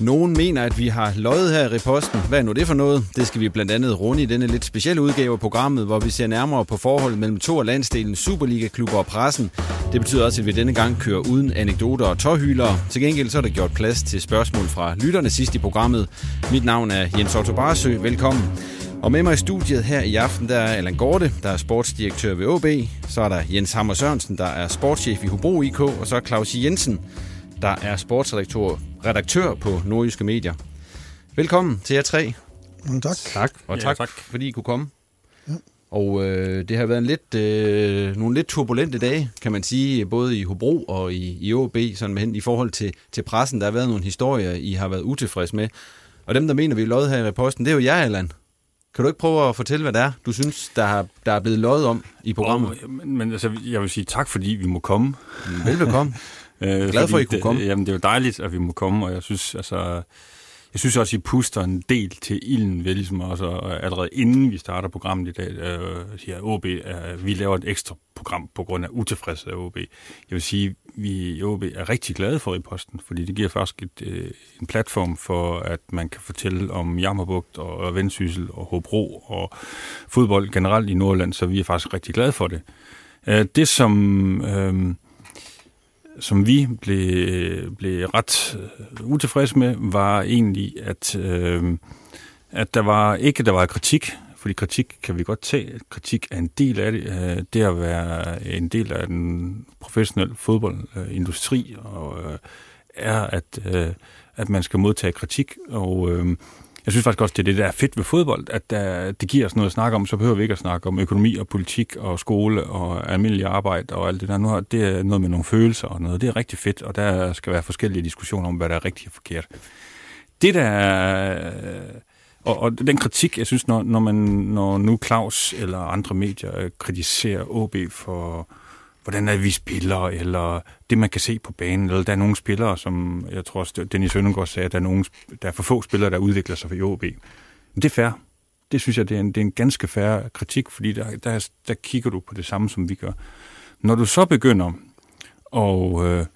Nogen mener, at vi har løjet her i reposten. Hvad er nu det for noget? Det skal vi blandt andet runde i denne lidt specielle udgave af programmet, hvor vi ser nærmere på forholdet mellem to af landsdelens Superliga-klubber og pressen. Det betyder også, at vi denne gang kører uden anekdoter og tårhylere. Til gengæld så er der gjort plads til spørgsmål fra lytterne sidst i programmet. Mit navn er Jens Otto Barsø. Velkommen. Og med mig i studiet her i aften, der er Allan Gorte, der er sportsdirektør ved OB. Så er der Jens Hammer Sørensen, der er sportschef i Hobro IK. Og så er Claus Jensen, der er sportsredaktør redaktør på Nordjyske Medier. Velkommen til jer tre. Mm, tak. Tak, og ja, tak, tak, fordi I kunne komme. Ja. Og øh, det har været en lidt, øh, nogle lidt turbulente dage, kan man sige, både i Hobro og i, i OB, sådan med hen i forhold til, til pressen. Der har været nogle historier, I har været utilfreds med. Og dem, der mener, vi er løjet her i reposten, det er jo jer, Allan. Kan du ikke prøve at fortælle, hvad det er, du synes, der, har, der er blevet løjet om i programmet? Oh, men, men altså, jeg vil sige tak, fordi vi må komme. Velbekomme. Øh, Glad for, at I kunne det, komme. Jamen, det er jo dejligt, at vi må komme, og jeg synes, altså, jeg synes også, I puster en del til ilden ved ligesom også, allerede inden vi starter programmet i dag, øh, siger OB, øh, vi laver et ekstra program på grund af utilfredshed af OB. Jeg vil sige, vi i OB er rigtig glade for i posten, fordi det giver faktisk et, øh, en platform for, at man kan fortælle om Jammerbugt og Vendsyssel og Hobro og fodbold generelt i Nordland, så vi er faktisk rigtig glade for det. Øh, det, som... Øh, som vi blev, blev ret øh, utilfredse med, var egentlig, at, øh, at der var ikke der var kritik, fordi kritik kan vi godt tage. Kritik er en del af det. Øh, det at være en del af den professionelle fodboldindustri og øh, er, at, øh, at man skal modtage kritik. Og øh, jeg synes faktisk også, det er det, der er fedt ved fodbold, at der, det giver os noget at snakke om, så behøver vi ikke at snakke om økonomi og politik og skole og almindelig arbejde og alt det der. Nu har, det er noget med nogle følelser og noget. Det er rigtig fedt, og der skal være forskellige diskussioner om, hvad der er rigtigt og forkert. Det der øh, og, og den kritik, jeg synes, når, når, man, når nu Claus eller andre medier øh, kritiserer OB for hvordan er vi spiller, eller det, man kan se på banen, eller der er nogle spillere, som jeg tror også, Dennis Søndergaard sagde, at der er, nogle, der er for få spillere, der udvikler sig for OB. Men det er fair. Det synes jeg, det er en, det er en ganske fair kritik, fordi der, der, der kigger du på det samme, som vi gør. Når du så begynder at øh,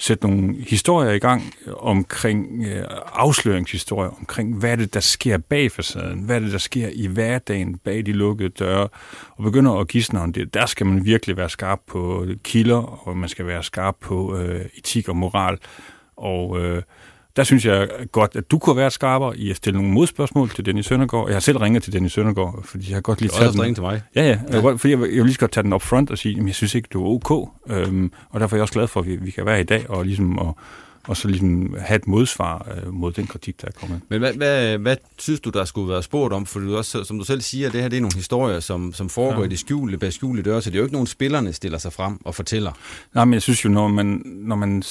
sætte nogle historier i gang øh, omkring øh, afsløringshistorier, omkring hvad er det, der sker bag facaden, hvad er det, der sker i hverdagen bag de lukkede døre, og begynder at gisne om det. Der skal man virkelig være skarp på kilder, og man skal være skarp på øh, etik og moral, og øh, der synes jeg godt, at du kunne være skarpere i at stille nogle modspørgsmål til Dennis Søndergaard. Jeg har selv ringet til Dennis Søndergaard, fordi jeg har godt lige taget den. til mig. Ja, ja. ja. Jeg, fordi jeg, jeg vil lige godt tage den op front og sige, at jeg synes ikke, du er ok. Øhm, og derfor er jeg også glad for, at vi, vi kan være i dag og ligesom at, og så ligesom have et modsvar øh, mod den kritik, der er kommet. Men hvad, hvad, hvad synes du, der skulle være spurgt om? For du også, som du selv siger, det her det er nogle historier, som, som foregår ja. i det skjulte, bag skjulte døre, så det er jo ikke nogen spillerne stiller sig frem og fortæller. Nej, men jeg synes jo, når man, når man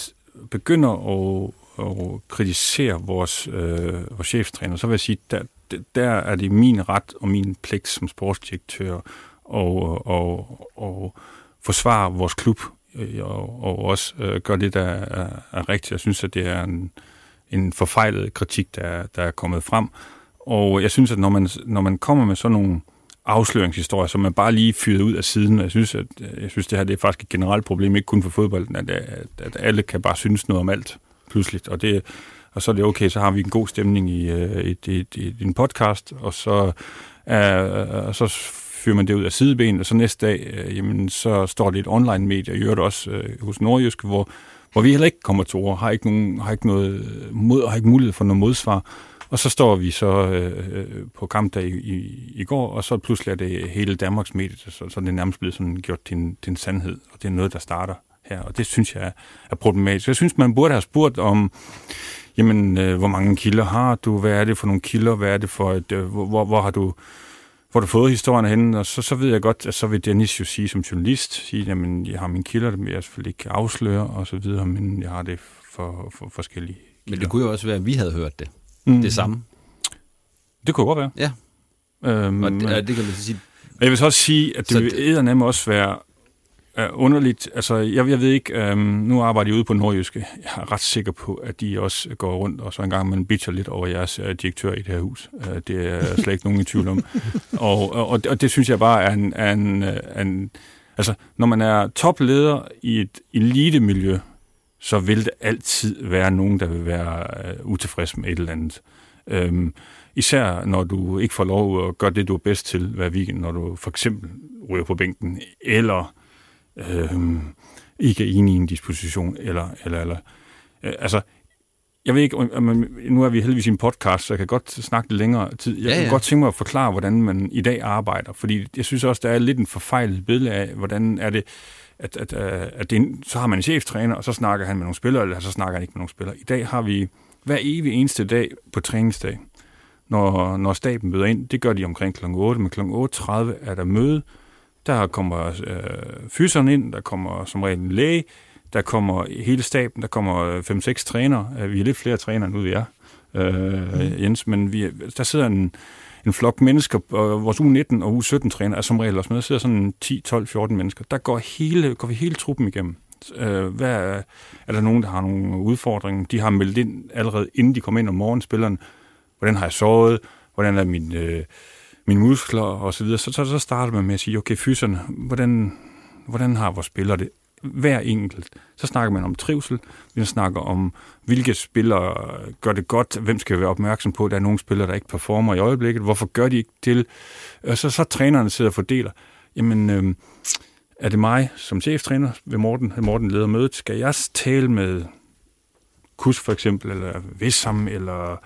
begynder at, at kritisere vores, øh, vores cheftræner, så vil jeg sige, der, der er det min ret og min pligt som sportsdirektør og, og, og forsvare vores klub øh, og, og også øh, gøre det, der er, er rigtigt. Jeg synes, at det er en, en forfejlet kritik, der, der er kommet frem. Og jeg synes, at når man, når man kommer med sådan nogle afsløringshistorier, som man bare lige fyret ud af siden, jeg synes, at øh, jeg synes, det her det er faktisk et generelt problem, ikke kun for fodbolden, at, at, at alle kan bare synes noget om alt pludseligt. Og, det, og så er det okay, så har vi en god stemning i, et, i, i, i, i en podcast, og så, øh, så fyrer man det ud af sideben, og så næste dag, øh, jamen, så står det et online-medie, og det også øh, hos Nordjysk, hvor, hvor vi heller ikke kommer til ord, har ikke, nogen, har ikke noget mod, har ikke mulighed for noget modsvar. Og så står vi så øh, øh, på kampdag i, i, i går, og så pludselig er det hele Danmarks medie, så, så er det nærmest blevet sådan gjort til en, til en sandhed, og det er noget, der starter her, og det synes jeg er, problematisk. Jeg synes, man burde have spurgt om, jamen, øh, hvor mange kilder har du, hvad er det for nogle kilder, hvad er det for et, øh, hvor, hvor, har du hvor du fået historien hen, og så, så ved jeg godt, at så vil Dennis jo sige som journalist, sige, jamen, jeg har mine kilder, dem jeg selvfølgelig ikke afsløre, og så videre, men jeg har det for, for forskellige kilder. Men det kunne jo også være, at vi havde hørt det. Mm. Det samme. Det kunne godt være. Ja. Øhm, og det, det kan man sige. Jeg vil så også sige, at det så vil det... også være er underligt. Altså, jeg, jeg ved ikke, øhm, nu arbejder jeg ude på Nordjyske. Jeg er ret sikker på, at de også går rundt og så en gang man bitcher lidt over jeres uh, direktør i det her hus. Uh, det er slet ikke nogen i tvivl om. og, og, og det synes jeg bare er en, er en, er øh, en... Altså, når man er topleder i et elitemiljø, så vil det altid være nogen, der vil være uh, utilfreds med et eller andet. Øhm, især når du ikke får lov at gøre det, du er bedst til hver weekend, når du for eksempel ryger på bænken, eller øh, ikke er enige i en disposition, eller, eller, eller øh, altså, jeg ved ikke, nu er vi heldigvis i en podcast, så jeg kan godt snakke lidt længere tid. Jeg ja, ja. kan godt tænke mig at forklare, hvordan man i dag arbejder, fordi jeg synes også, der er lidt en forfejlet billede af, hvordan er det, at, at, at, at det, så har man en cheftræner, og så snakker han med nogle spillere, eller så snakker han ikke med nogle spillere. I dag har vi hver evig eneste dag på træningsdag, når, når staben møder ind, det gør de omkring kl. 8, men kl. 8.30 er der møde, der kommer øh, fyseren ind, der kommer som regel en læge, der kommer hele staben, der kommer 5-6 trænere. Øh, vi er lidt flere trænere, end vi er, øh, Jens, men vi, der sidder en, en flok mennesker, og vores U19 og U17-træner er som regel også med. Der sidder sådan 10, 12, 14 mennesker. Der går, hele, går vi hele truppen igennem. Øh, hvad er, er der nogen, der har nogle udfordringer? De har meldt ind allerede, inden de kommer ind om morgenen, spilleren, hvordan har jeg sovet? Hvordan er min... Øh, mine muskler og så videre, så, så, så starter man med at sige, okay, fyserne, hvordan, hvordan har vores spillere det? Hver enkelt. Så snakker man om trivsel, vi snakker om, hvilke spillere gør det godt, hvem skal være opmærksom på, der er nogle spillere, der ikke performer i øjeblikket, hvorfor gør de ikke til? Og så, så trænerne sidder og fordeler, jamen, øh, er det mig som cheftræner ved Morten, Morten leder mødet, skal jeg tale med Kus for eksempel, eller Vissam, eller,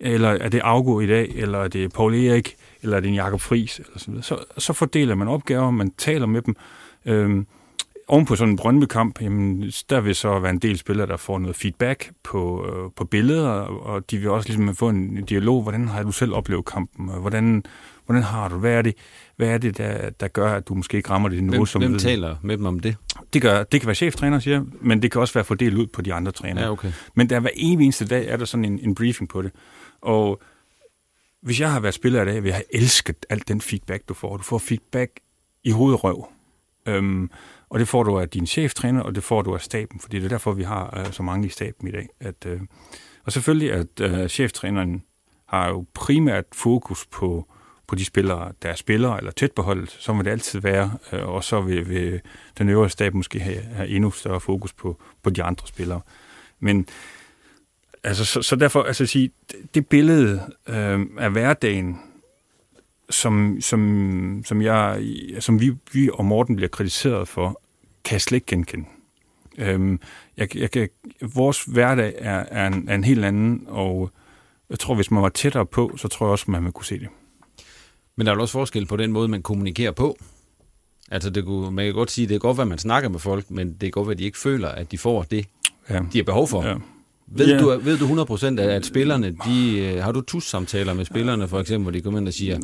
eller er det Augo i dag, eller er det Paul Erik, eller er det en Jakob Friis, eller sådan noget. Så, så fordeler man opgaver, man taler med dem. Øhm, oven på sådan en Brøndby-kamp, jamen, der vil så være en del spillere, der får noget feedback på, øh, på billeder, og de vil også ligesom få en dialog. Hvordan har du selv oplevet kampen? Hvordan, hvordan har du? Hvad er det, hvad er det der, der gør, at du måske ikke rammer det niveau, hvem, som Hvem ved? taler med dem om det? Det, gør, det kan være cheftræner, siger men det kan også være fordelt ud på de andre trænere. Ja, okay. Men der hver evig eneste dag er der sådan en, en briefing på det. Og hvis jeg har været spiller i dag, vil jeg have elsket alt den feedback, du får. Du får feedback i hovedrøv. Øhm, og det får du af din cheftræner, og det får du af staben, fordi det er derfor, vi har øh, så mange i staben i dag. At, øh, og selvfølgelig, at øh, cheftræneren har jo primært fokus på, på de spillere, der er spillere eller tæt på holdet, så vil det altid være, øh, og så vil, vil den øvrige stab måske have, have endnu større fokus på, på de andre spillere. Men Altså, så, så derfor, altså at sige, det billede øh, af hverdagen, som, som, som, jeg, som vi, vi og Morten bliver kritiseret for, kan jeg slet ikke genkende. Øhm, jeg, jeg kan, vores hverdag er, er, en, er en helt anden, og jeg tror, hvis man var tættere på, så tror jeg også, man ville kunne se det. Men der er også forskel på den måde, man kommunikerer på. Altså, det kunne, man kan godt sige, det er godt, hvad man snakker med folk, men det er godt, at de ikke føler, at de får det, ja. de har behov for. Ja. Ved, Ja. du, ved du 100% at, at spillerne, de, øh, har du tus-samtaler med spillerne for eksempel, hvor de kommer ind og siger,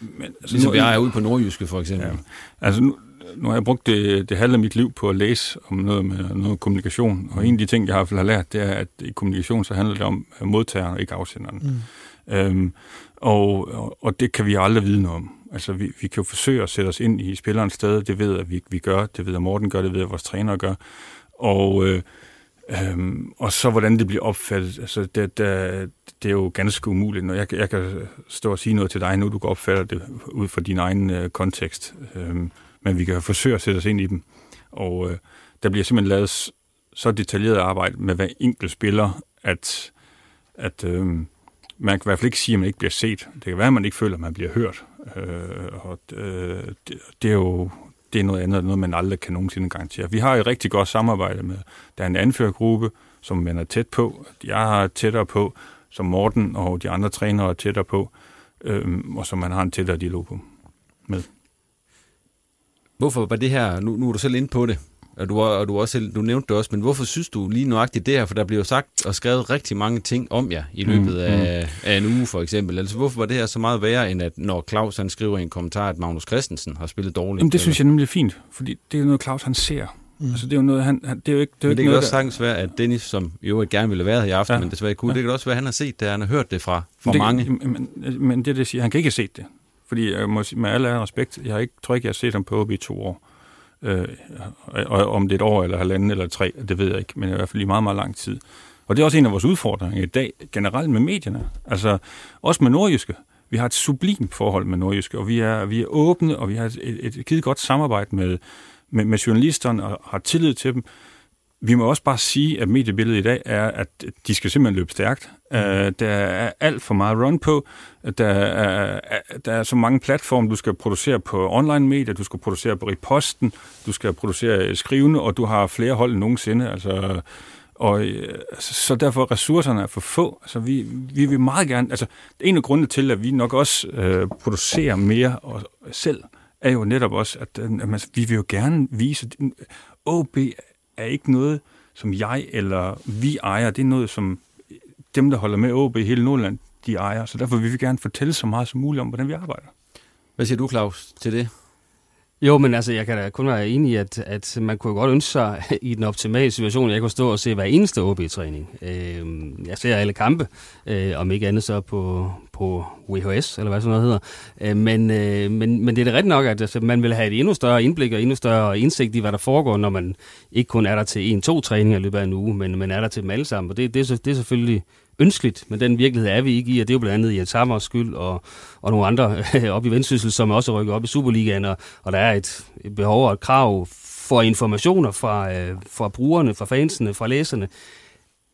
Men, altså, ligesom nu- jeg er ude på Nordjyske for eksempel. Ja. Altså nu, nu har jeg brugt det, det halve af mit liv på at læse om noget med noget kommunikation, og en af de ting, jeg i hvert fald har lært, det er, at i kommunikation, så handler det om modtageren og ikke afsenderen. Mm. Øhm, og, og, og det kan vi aldrig vide noget om. Altså, vi, vi kan jo forsøge at sætte os ind i spillerens sted. Det ved at vi, vi gør. Det ved at Morten gør. Det ved at vores træner gør. Og, øh, øhm, og så hvordan det bliver opfattet. Altså, det, det, det er jo ganske umuligt. Når jeg, jeg kan stå og sige noget til dig nu, du kan opfatte det ud fra din egen øh, kontekst. Øhm, men vi kan forsøge at sætte os ind i dem. Og øh, der bliver simpelthen lavet så detaljeret arbejde med hver enkelt spiller, at, at øh, man kan i hvert fald ikke sige, at man ikke bliver set. Det kan være, at man ikke føler, at man bliver hørt. Øh, og øh, det, det er jo det er noget andet, noget man aldrig kan nogensinde garantere. Vi har et rigtig godt samarbejde med, der er en anførergruppe, som man er tæt på. Jeg har tættere på, som Morten og de andre trænere er tættere på, øh, og som man har en tættere dialog på. Med. Hvorfor var det her, nu, nu er du selv inde på det, og du, og du, også selv, du nævnte det også, men hvorfor synes du lige nøjagtigt det her, for der bliver jo sagt og skrevet rigtig mange ting om jer i løbet Mm, af, af en uge for eksempel. Altså hvorfor var det her så meget værre, end at når Claus han skriver i en kommentar, at Magnus Christensen har spillet dårligt? Jamen, det synes jeg nemlig er fint, fordi det er noget, Claus han ser. Mm. Altså, det er jo noget, han, han det er jo ikke, det er jo Men ikke det kan noget, også sagtens være, at Dennis, som i øvrigt gerne ville have været her i aften, ja. Men desværre ikke kunne, ja. Det kan også være, at han har set det, han har hørt det fra, fra det, mange. Men, men det, det siger, han kan ikke have set det. Fordi jeg må sige, med alle respekt, jeg har ikke, tror ikke, jeg har set ham på OB i to år. Øh, og, om det er et år, eller halvanden, eller tre, det ved jeg ikke, men i hvert fald i meget, meget lang tid. Og det er også en af vores udfordringer i dag, generelt med medierne. Altså, også med Nordjyske. Vi har et sublimt forhold med Nordjyske, og vi er, vi er åbne, og vi har et, et, et godt samarbejde med, med, med journalisterne, og har tillid til dem. Vi må også bare sige, at mediebilledet i dag er, at de skal simpelthen løbe stærkt. Uh, der er alt for meget run på. Der er, der er så mange platforme, du skal producere på online medier, du skal producere på reposten, du skal producere skrivende, og du har flere hold end nogensinde. Altså, og øh, så derfor ressourcerne er for få. Altså, vi, vi vil meget gerne... Altså, en af grundene til, at vi nok også øh, producerer mere og, selv, er jo netop også, at, øh, at man, altså, vi vil jo gerne vise... OB er ikke noget, som jeg eller vi ejer. Det er noget, som dem, der holder med OB i hele Nordland, de ejer. Så derfor vil vi gerne fortælle så meget som muligt om, hvordan vi arbejder. Hvad siger du, Claus, til det? Jo, men altså, jeg kan da kun være enig i, at, at man kunne godt ønske sig i den optimale situation, at jeg kunne stå og se hver eneste OB-træning. Øh, jeg ser alle kampe, øh, om ikke andet så på, på WHS, eller hvad sådan noget hedder. Øh, men, øh, men, men det er da rigtigt nok, at altså, man vil have et endnu større indblik og endnu større indsigt i, hvad der foregår, når man ikke kun er der til en-to træninger i løbet af en uge, men man er der til dem alle sammen. Og det, det, er, så- det er selvfølgelig ønskeligt, men den virkelighed er vi ikke i, og det er jo blandt andet i Hammers skyld og, og nogle andre op i Vendsyssel, som også rykker rykket op i Superligaen, og, og der er et, et behov og et krav for informationer fra, øh, fra brugerne, fra fansene, fra læserne,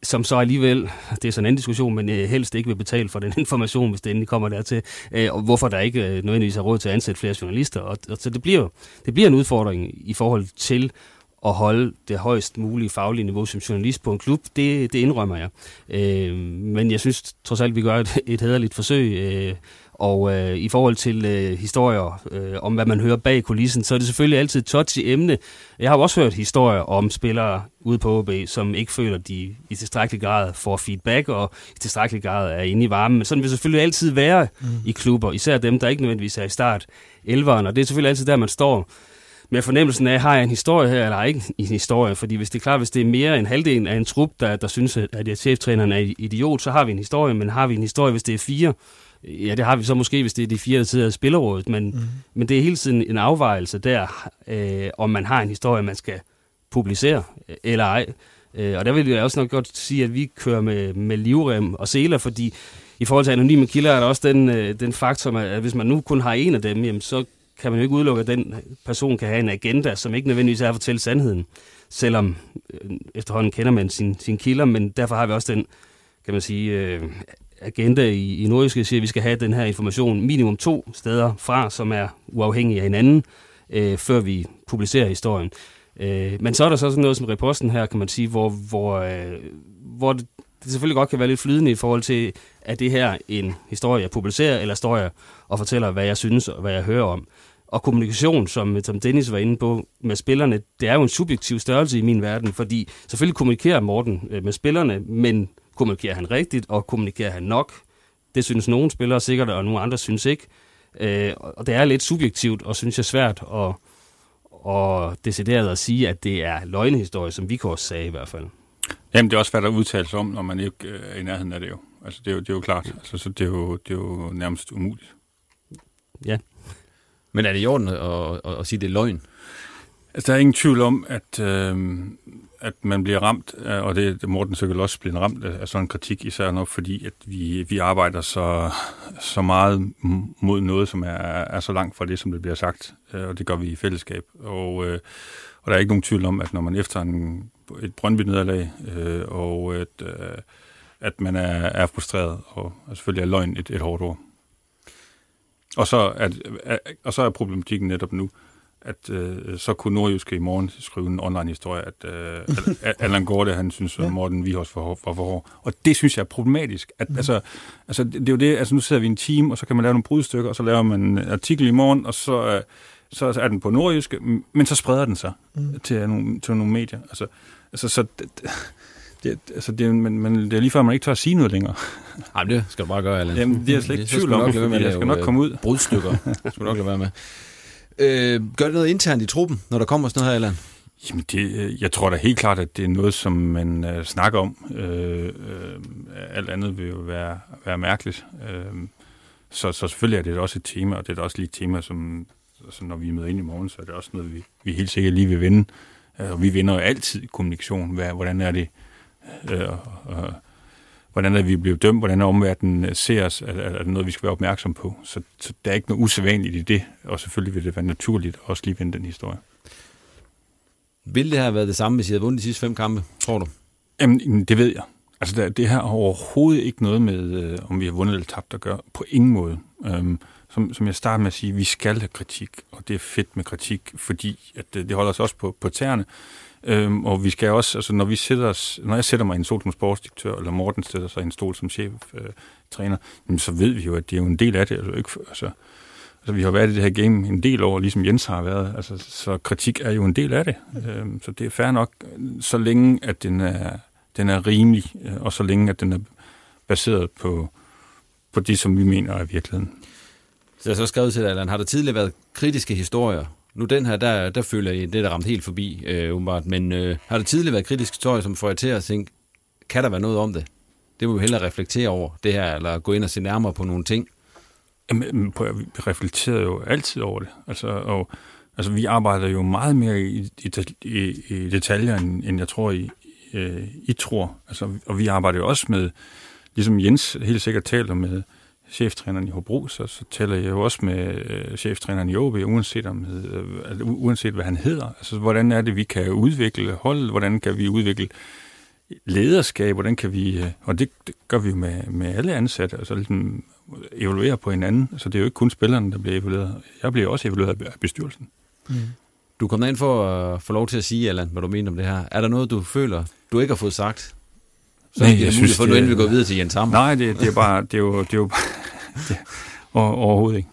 som så alligevel, det er sådan en anden diskussion, men øh, helst ikke vil betale for den information, hvis det endelig kommer dertil, øh, og hvorfor der ikke øh, nødvendigvis er råd til at ansætte flere journalister. Og, og så det bliver det bliver en udfordring i forhold til at holde det højst mulige faglige niveau som journalist på en klub, det, det indrømmer jeg. Øh, men jeg synes trods alt, vi gør et, et hederligt forsøg, øh, og øh, i forhold til øh, historier øh, om, hvad man hører bag kulissen, så er det selvfølgelig altid et touchy emne. Jeg har jo også hørt historier om spillere ude på OB, som ikke føler, at de i tilstrækkelig grad får feedback, og i tilstrækkelig grad er inde i varmen. Men sådan vil selvfølgelig altid være mm. i klubber, især dem, der ikke nødvendigvis er i start 11'eren, og det er selvfølgelig altid der, man står med fornemmelsen af, har jeg en historie her, eller ikke en historie? Fordi hvis det er klart, hvis det er mere end halvdelen af en trup, der, der synes, at at cheftræneren er idiot, så har vi en historie, men har vi en historie, hvis det er fire? Ja, det har vi så måske, hvis det er de fire, der sidder i spillerrådet, men, mm. men det er hele tiden en afvejelse der, øh, om man har en historie, man skal publicere, øh, eller ej. Øh, og der vil jeg også nok godt sige, at vi kører med, med livrem og seler, fordi i forhold til anonyme kilder er der også den, øh, den faktor, at hvis man nu kun har en af dem, jamen, så kan man jo ikke udelukke, at den person kan have en agenda, som ikke nødvendigvis er at fortælle sandheden, selvom øh, efterhånden kender man sin, sin kilder, men derfor har vi også den, kan man sige, øh, agenda i, i Nordjyske, siger, at vi skal have den her information minimum to steder fra, som er uafhængige af hinanden, øh, før vi publicerer historien. Øh, men så er der så sådan noget som reposten her, kan man sige, hvor, hvor, øh, hvor det, selvfølgelig godt kan være lidt flydende i forhold til, at det her en historie, jeg publicerer, eller står jeg og fortæller, hvad jeg synes og hvad jeg hører om. Og kommunikation, som, som Dennis var inde på med spillerne, det er jo en subjektiv størrelse i min verden, fordi selvfølgelig kommunikerer Morten øh, med spillerne, men kommunikerer han rigtigt, og kommunikerer han nok? Det synes nogle spillere sikkert, og nogle andre synes ikke. Øh, og det er lidt subjektivt, og synes jeg svært at, og decideret at sige, at det er løgnehistorie, som vi også sagde i hvert fald. Jamen, det er også svært at udtale sig om, når man ikke øh, er i nærheden af det jo. Altså, det er jo, det er jo klart. Altså, så det er jo, det er jo nærmest umuligt. Ja. Men er det i orden at, at, at, at sige, det er løgn? Altså, der er ingen tvivl om, at, øh, at man bliver ramt, og det Morten Søkkel også bliver ramt af sådan en kritik, især nok fordi, at vi, vi arbejder så, så meget mod noget, som er, er så langt fra det, som det bliver sagt, øh, og det gør vi i fællesskab. Og, øh, og der er ikke nogen tvivl om, at når man efter en, et Brøndby-nederlag, øh, og at, øh, at man er, er frustreret, og, og selvfølgelig er løgn et, et hårdt ord. Og så, at, og så er problematikken netop nu, at øh, så kunne Nordjyske i morgen skrive en online-historie, at øh, Allan Gorte, han synes, at Morten Vihors var, var for hård. Og det synes jeg er problematisk. At, mm. altså, altså, det, det er jo det, altså nu sidder vi i en team, og så kan man lave nogle brudstykker, og så laver man en artikel i morgen, og så, øh, så er den på Nordjyske, men så spreder den sig mm. til, nogle, til nogle medier. Altså, altså så... Det, det, altså det, men, men det er lige før, man ikke tør at sige noget længere. Nej, det skal du bare gøre, Allan. Jamen, det er jeg slet ikke tvivl om, fordi jeg skal nok komme ud. Brudstykker. skal du nok lade være med. Øh, gør det noget internt i truppen, når der kommer sådan noget her, Allan? Jamen, det, øh, jeg tror da helt klart, at det er noget, som man uh, snakker om. Øh, øh, alt andet vil jo være, være mærkeligt. Øh, så, så selvfølgelig er det også et tema, og det er da også lige et tema, som altså, når vi møder ind i morgen, så er det også noget, vi, vi helt sikkert lige vil vinde. Øh, og vi vinder jo altid kommunikation. Hvad, hvordan er det? Øh, og, hvordan er vi blevet dømt, hvordan er omverdenen øh, ser os, er, er det noget, vi skal være opmærksom på. Så, så der er ikke noget usædvanligt i det, og selvfølgelig vil det være naturligt at også lige vende den historie. Vil det have været det samme, hvis I havde vundet de sidste fem kampe, tror du? Jamen, det ved jeg. Altså, det her har overhovedet ikke noget med, øh, om vi har vundet eller tabt at gøre. På ingen måde. Øhm, som, som jeg starter med at sige, vi skal have kritik, og det er fedt med kritik, fordi at det, det holder os også på, på tæerne. Øhm, og vi skal også, altså når vi sætter os, når jeg sætter mig i en stol som sportsdirektør, eller Morten sætter sig i en stol som cheftræner, øh, så ved vi jo, at det er jo en del af det. Altså, ikke, altså, altså, vi har været i det her game en del år, ligesom Jens har været, altså, så kritik er jo en del af det. Øhm, så det er fair nok, så længe at den er, den er rimelig, øh, og så længe at den er baseret på, på det, som vi mener er virkeligheden. Så jeg så skrevet til dig, Allan, har der tidligere været kritiske historier nu den her, der, der føler jeg, det er ramt helt forbi, øh, umiddelbart. Men øh, har der tidligere været kritiske historier, som får jer til at tænke, kan der være noget om det? Det må vi hellere reflektere over, det her, eller gå ind og se nærmere på nogle ting. Jamen, vi reflekterer jo altid over det. Altså, og, altså vi arbejder jo meget mere i, i, i, i detaljer, end, end jeg tror, I, øh, I tror. Altså, og vi arbejder jo også med, ligesom Jens helt sikkert taler med, cheftræneren i Hobro, så, så tæller jeg jo også med øh, cheftræneren i OB, uanset, om, øh, uanset hvad han hedder. Altså, hvordan er det, vi kan udvikle hold? Hvordan kan vi udvikle lederskab? Hvordan kan vi... Øh, og det, det gør vi jo med, med alle ansatte, altså ligesom evaluere på hinanden. Så det er jo ikke kun spillerne, der bliver evalueret. Jeg bliver også evalueret af bestyrelsen. Mm. Du kom ind for at få lov til at sige, Allan, hvad du mener om det her. Er der noget, du føler, du ikke har fået sagt, så Nej, jeg synes, for nu endelig gå videre til Jens Hammer. Nej, det, det er bare, det er jo, det er jo det, overhovedet ikke.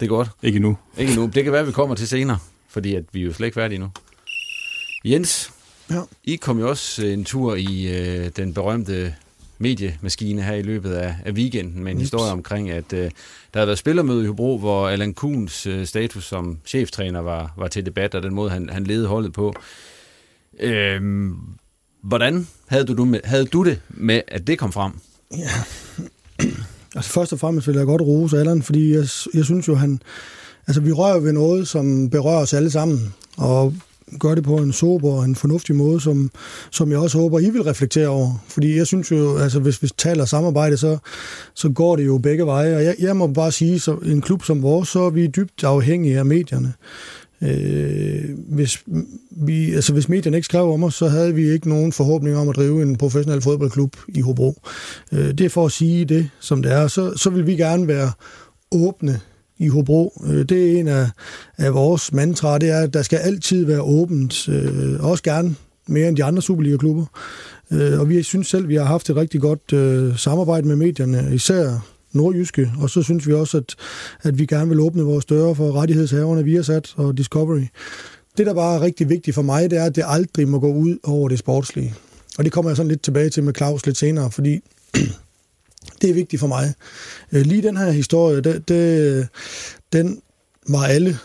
Det er godt. Ikke endnu. Ikke endnu. Det kan være, at vi kommer til senere, fordi at vi er jo slet ikke færdige nu. Jens, ja. I kom jo også en tur i øh, den berømte mediemaskine her i løbet af, af weekenden med en Ups. historie omkring, at øh, der havde været spillermøde i Hobro, hvor Allan Kuhns øh, status som cheftræner var, var til debat, og den måde, han, han ledede holdet på. Øh, Hvordan havde du, med, havde du det med, at det kom frem? Ja. Altså først og fremmest vil jeg godt rose Allan, fordi jeg, jeg synes jo, han... Altså vi rører ved noget, som berører os alle sammen, og gør det på en sober og en fornuftig måde, som, som jeg også håber, I vil reflektere over. Fordi jeg synes jo, altså hvis vi taler samarbejde, så, så går det jo begge veje. Og jeg, jeg må bare sige, så en klub som vores, så er vi dybt afhængige af medierne. Øh, hvis, vi, altså hvis medierne ikke skrev om os, så havde vi ikke nogen forhåbning om at drive en professionel fodboldklub i Hobro. Øh, det er for at sige det, som det er. Så, så vil vi gerne være åbne i Hobro. Øh, det er en af, af vores mantra, det er, at der skal altid være åbent, øh, også gerne mere end de andre Superliga-klubber. Øh, og vi synes selv, vi har haft et rigtig godt øh, samarbejde med medierne, især nordjyske, og så synes vi også, at, at vi gerne vil åbne vores døre for rettighedshaverne via sat og Discovery. Det, der bare er rigtig vigtigt for mig, det er, at det aldrig må gå ud over det sportslige. Og det kommer jeg sådan lidt tilbage til med Claus lidt senere, fordi det er vigtigt for mig. Øh, lige den her historie, det, det, den var alle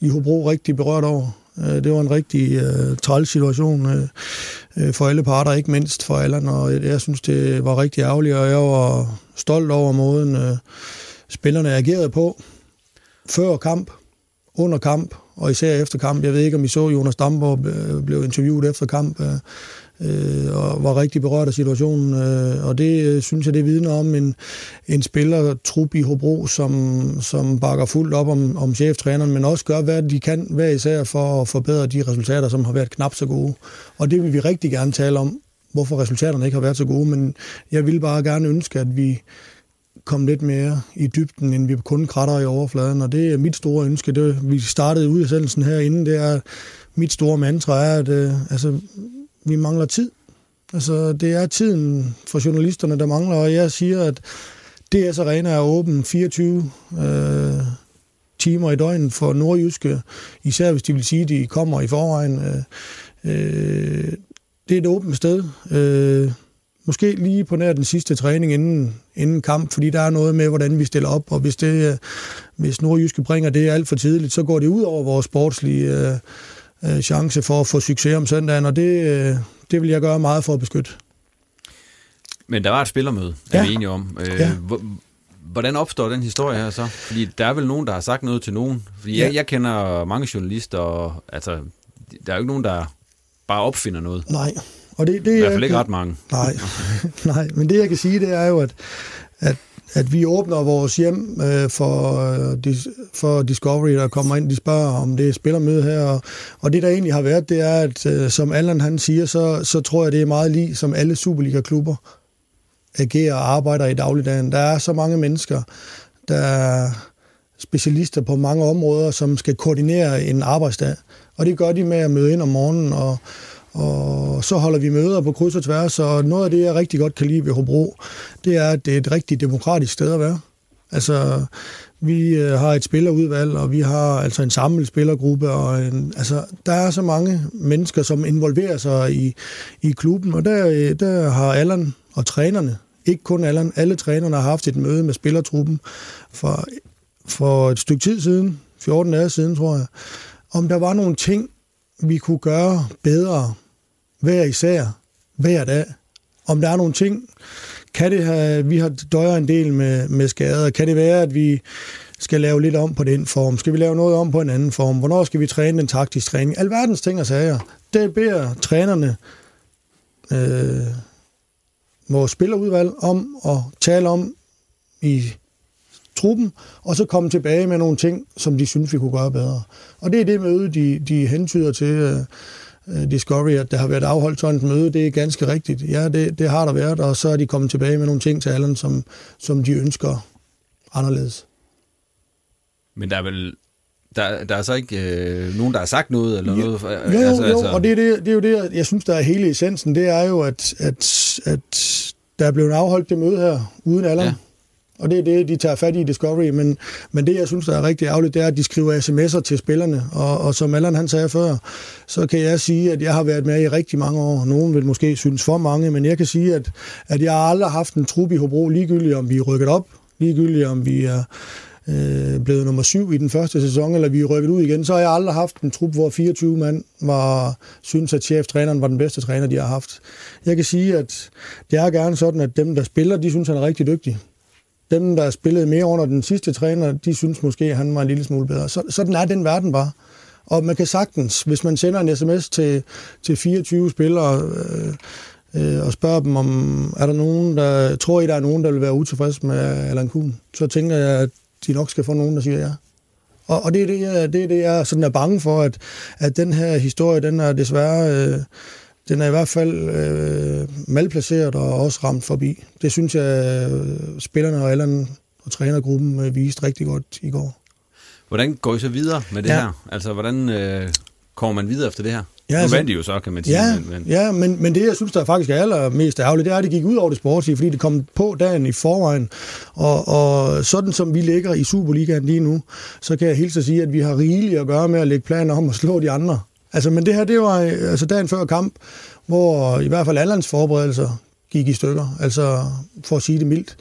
i Hobro rigtig berørt over. Øh, det var en rigtig uh, træls situation uh, for alle parter, ikke mindst for Allan, og jeg, jeg synes, det var rigtig ærgerligt, og jeg var stolt over måden, uh, spillerne agerede på. Før kamp, under kamp, og især efter kamp. Jeg ved ikke, om I så Jonas Damborg blev interviewet efter kamp, øh, og var rigtig berørt af situationen. Øh, og det øh, synes jeg, det vidner om en, en spillertrup i Hobro, som, som bakker fuldt op om, om cheftræneren, men også gør, hvad de kan hver især for at forbedre de resultater, som har været knap så gode. Og det vil vi rigtig gerne tale om, hvorfor resultaterne ikke har været så gode, men jeg vil bare gerne ønske, at vi kom lidt mere i dybden, end vi kun kratter i overfladen, og det er mit store ønske. Det, vi startede ud i sendelsen herinde, det er, mit store mantra er, at øh, altså, vi mangler tid. Altså, det er tiden for journalisterne, der mangler, og jeg siger, at DS Arena er åben 24 øh, timer i døgnet for nordjyske, især hvis de vil sige, at de kommer i forvejen. Øh, øh, det er et åbent sted. Øh, måske lige på nær den sidste træning inden, inden kamp, fordi der er noget med, hvordan vi stiller op, og hvis, det, øh, hvis nordjyske bringer det alt for tidligt, så går det ud over vores sportslige øh, øh, chance for at få succes om søndagen, og det, øh, det vil jeg gøre meget for at beskytte. Men der var et spillermøde, er ja. vi enige om. Øh, ja. Hvordan opstår den historie her så? Fordi der er vel nogen, der har sagt noget til nogen. Fordi ja. jeg, jeg kender mange journalister, og altså, der er jo ikke nogen, der bare opfinder noget. Nej. Og det, det, I hvert fald ikke ret mange. Nej, nej, men det jeg kan sige, det er jo, at, at at vi åbner vores hjem øh, for, øh, for Discovery, der kommer ind. De spørger, om det er spillermøde her. Og, og det, der egentlig har været, det er, at øh, som Allan han siger, så, så tror jeg, det er meget lige, som alle Superliga-klubber agerer og arbejder i dagligdagen. Der er så mange mennesker, der er specialister på mange områder, som skal koordinere en arbejdsdag. Og det gør de med at møde ind om morgenen og og så holder vi møder på kryds og tværs, og noget af det, jeg rigtig godt kan lide ved Hobro, det er, at det er et rigtig demokratisk sted at være. Altså, vi øh, har et spillerudvalg, og vi har altså en samlet spillergruppe, og en, altså, der er så mange mennesker, som involverer sig i, i klubben, og der, øh, der har Allan og trænerne, ikke kun Allan, alle trænerne har haft et møde med spillertruppen for, for et stykke tid siden, 14 dage siden, tror jeg, om der var nogle ting, vi kunne gøre bedre hver især, hver dag. Om der er nogle ting, kan det have, vi har døjer en del med, med skader, kan det være, at vi skal lave lidt om på den form? Skal vi lave noget om på en anden form? Hvornår skal vi træne den taktisk træning? Alverdens ting og sager. Det beder trænerne øh, vores spillerudvalg om at tale om i truppen, og så komme tilbage med nogle ting, som de synes, vi kunne gøre bedre. Og det er det møde, de, de hentyder til øh, Discovery, at der har været afholdt sådan et møde. Det er ganske rigtigt. Ja, det, det har der været, og så er de kommet tilbage med nogle ting til Allen, som, som de ønsker anderledes. Men der er vel der, der er så ikke øh, nogen, der har sagt noget? Eller jo, noget jo, altså, jo, altså... og det er, det, det er jo det, jeg synes, der er hele essensen. Det er jo, at, at, at der er blevet afholdt det møde her uden Allen. Ja. Og det er det, de tager fat i i Discovery. Men, men det, jeg synes, der er rigtig ærgerligt, det er, at de skriver sms'er til spillerne. Og, og som Allan han sagde før, så kan jeg sige, at jeg har været med i rigtig mange år. Nogen vil måske synes for mange, men jeg kan sige, at, at jeg har aldrig haft en trup i Hobro, ligegyldigt om vi er rykket op, ligegyldigt om vi er øh, blevet nummer syv i den første sæson, eller vi er rykket ud igen, så har jeg aldrig haft en trup, hvor 24 mand var, synes, at cheftræneren var den bedste træner, de har haft. Jeg kan sige, at det er gerne sådan, at dem, der spiller, de synes, han er rigtig dygtig. Dem, der spillede mere under den sidste træner, de synes måske, at han var en lille smule bedre. Så, sådan er den verden bare. Og man kan sagtens, hvis man sender en sms til, til 24 spillere øh, øh, og spørger dem, om er der nogen, der tror I, der er nogen, der vil være utilfreds med Allan Kuhn, så tænker jeg, at de nok skal få nogen, der siger ja. Og, og det, er det, jeg, det er det, jeg sådan er bange for, at, at den her historie, den er desværre... Øh, den er i hvert fald øh, malplaceret og også ramt forbi. Det synes jeg, spillerne og Allan og trænergruppen øh, viste rigtig godt i går. Hvordan går I så videre med det ja. her? Altså, hvordan øh, kommer man videre efter det her? Ja, altså, nu vandt de jo så, kan man sige. Ja, men, men... ja men, men det, jeg synes, der faktisk er allermest ærgerligt, det er, at det gik ud over det sportslige, fordi det kom på dagen i forvejen. Og, og sådan som vi ligger i Superligaen lige nu, så kan jeg hilse at sige, at vi har rigeligt at gøre med at lægge planer om at slå de andre. Altså, men det her, det var altså dagen før kamp, hvor i hvert fald Allands forberedelser gik i stykker, altså for at sige det mildt.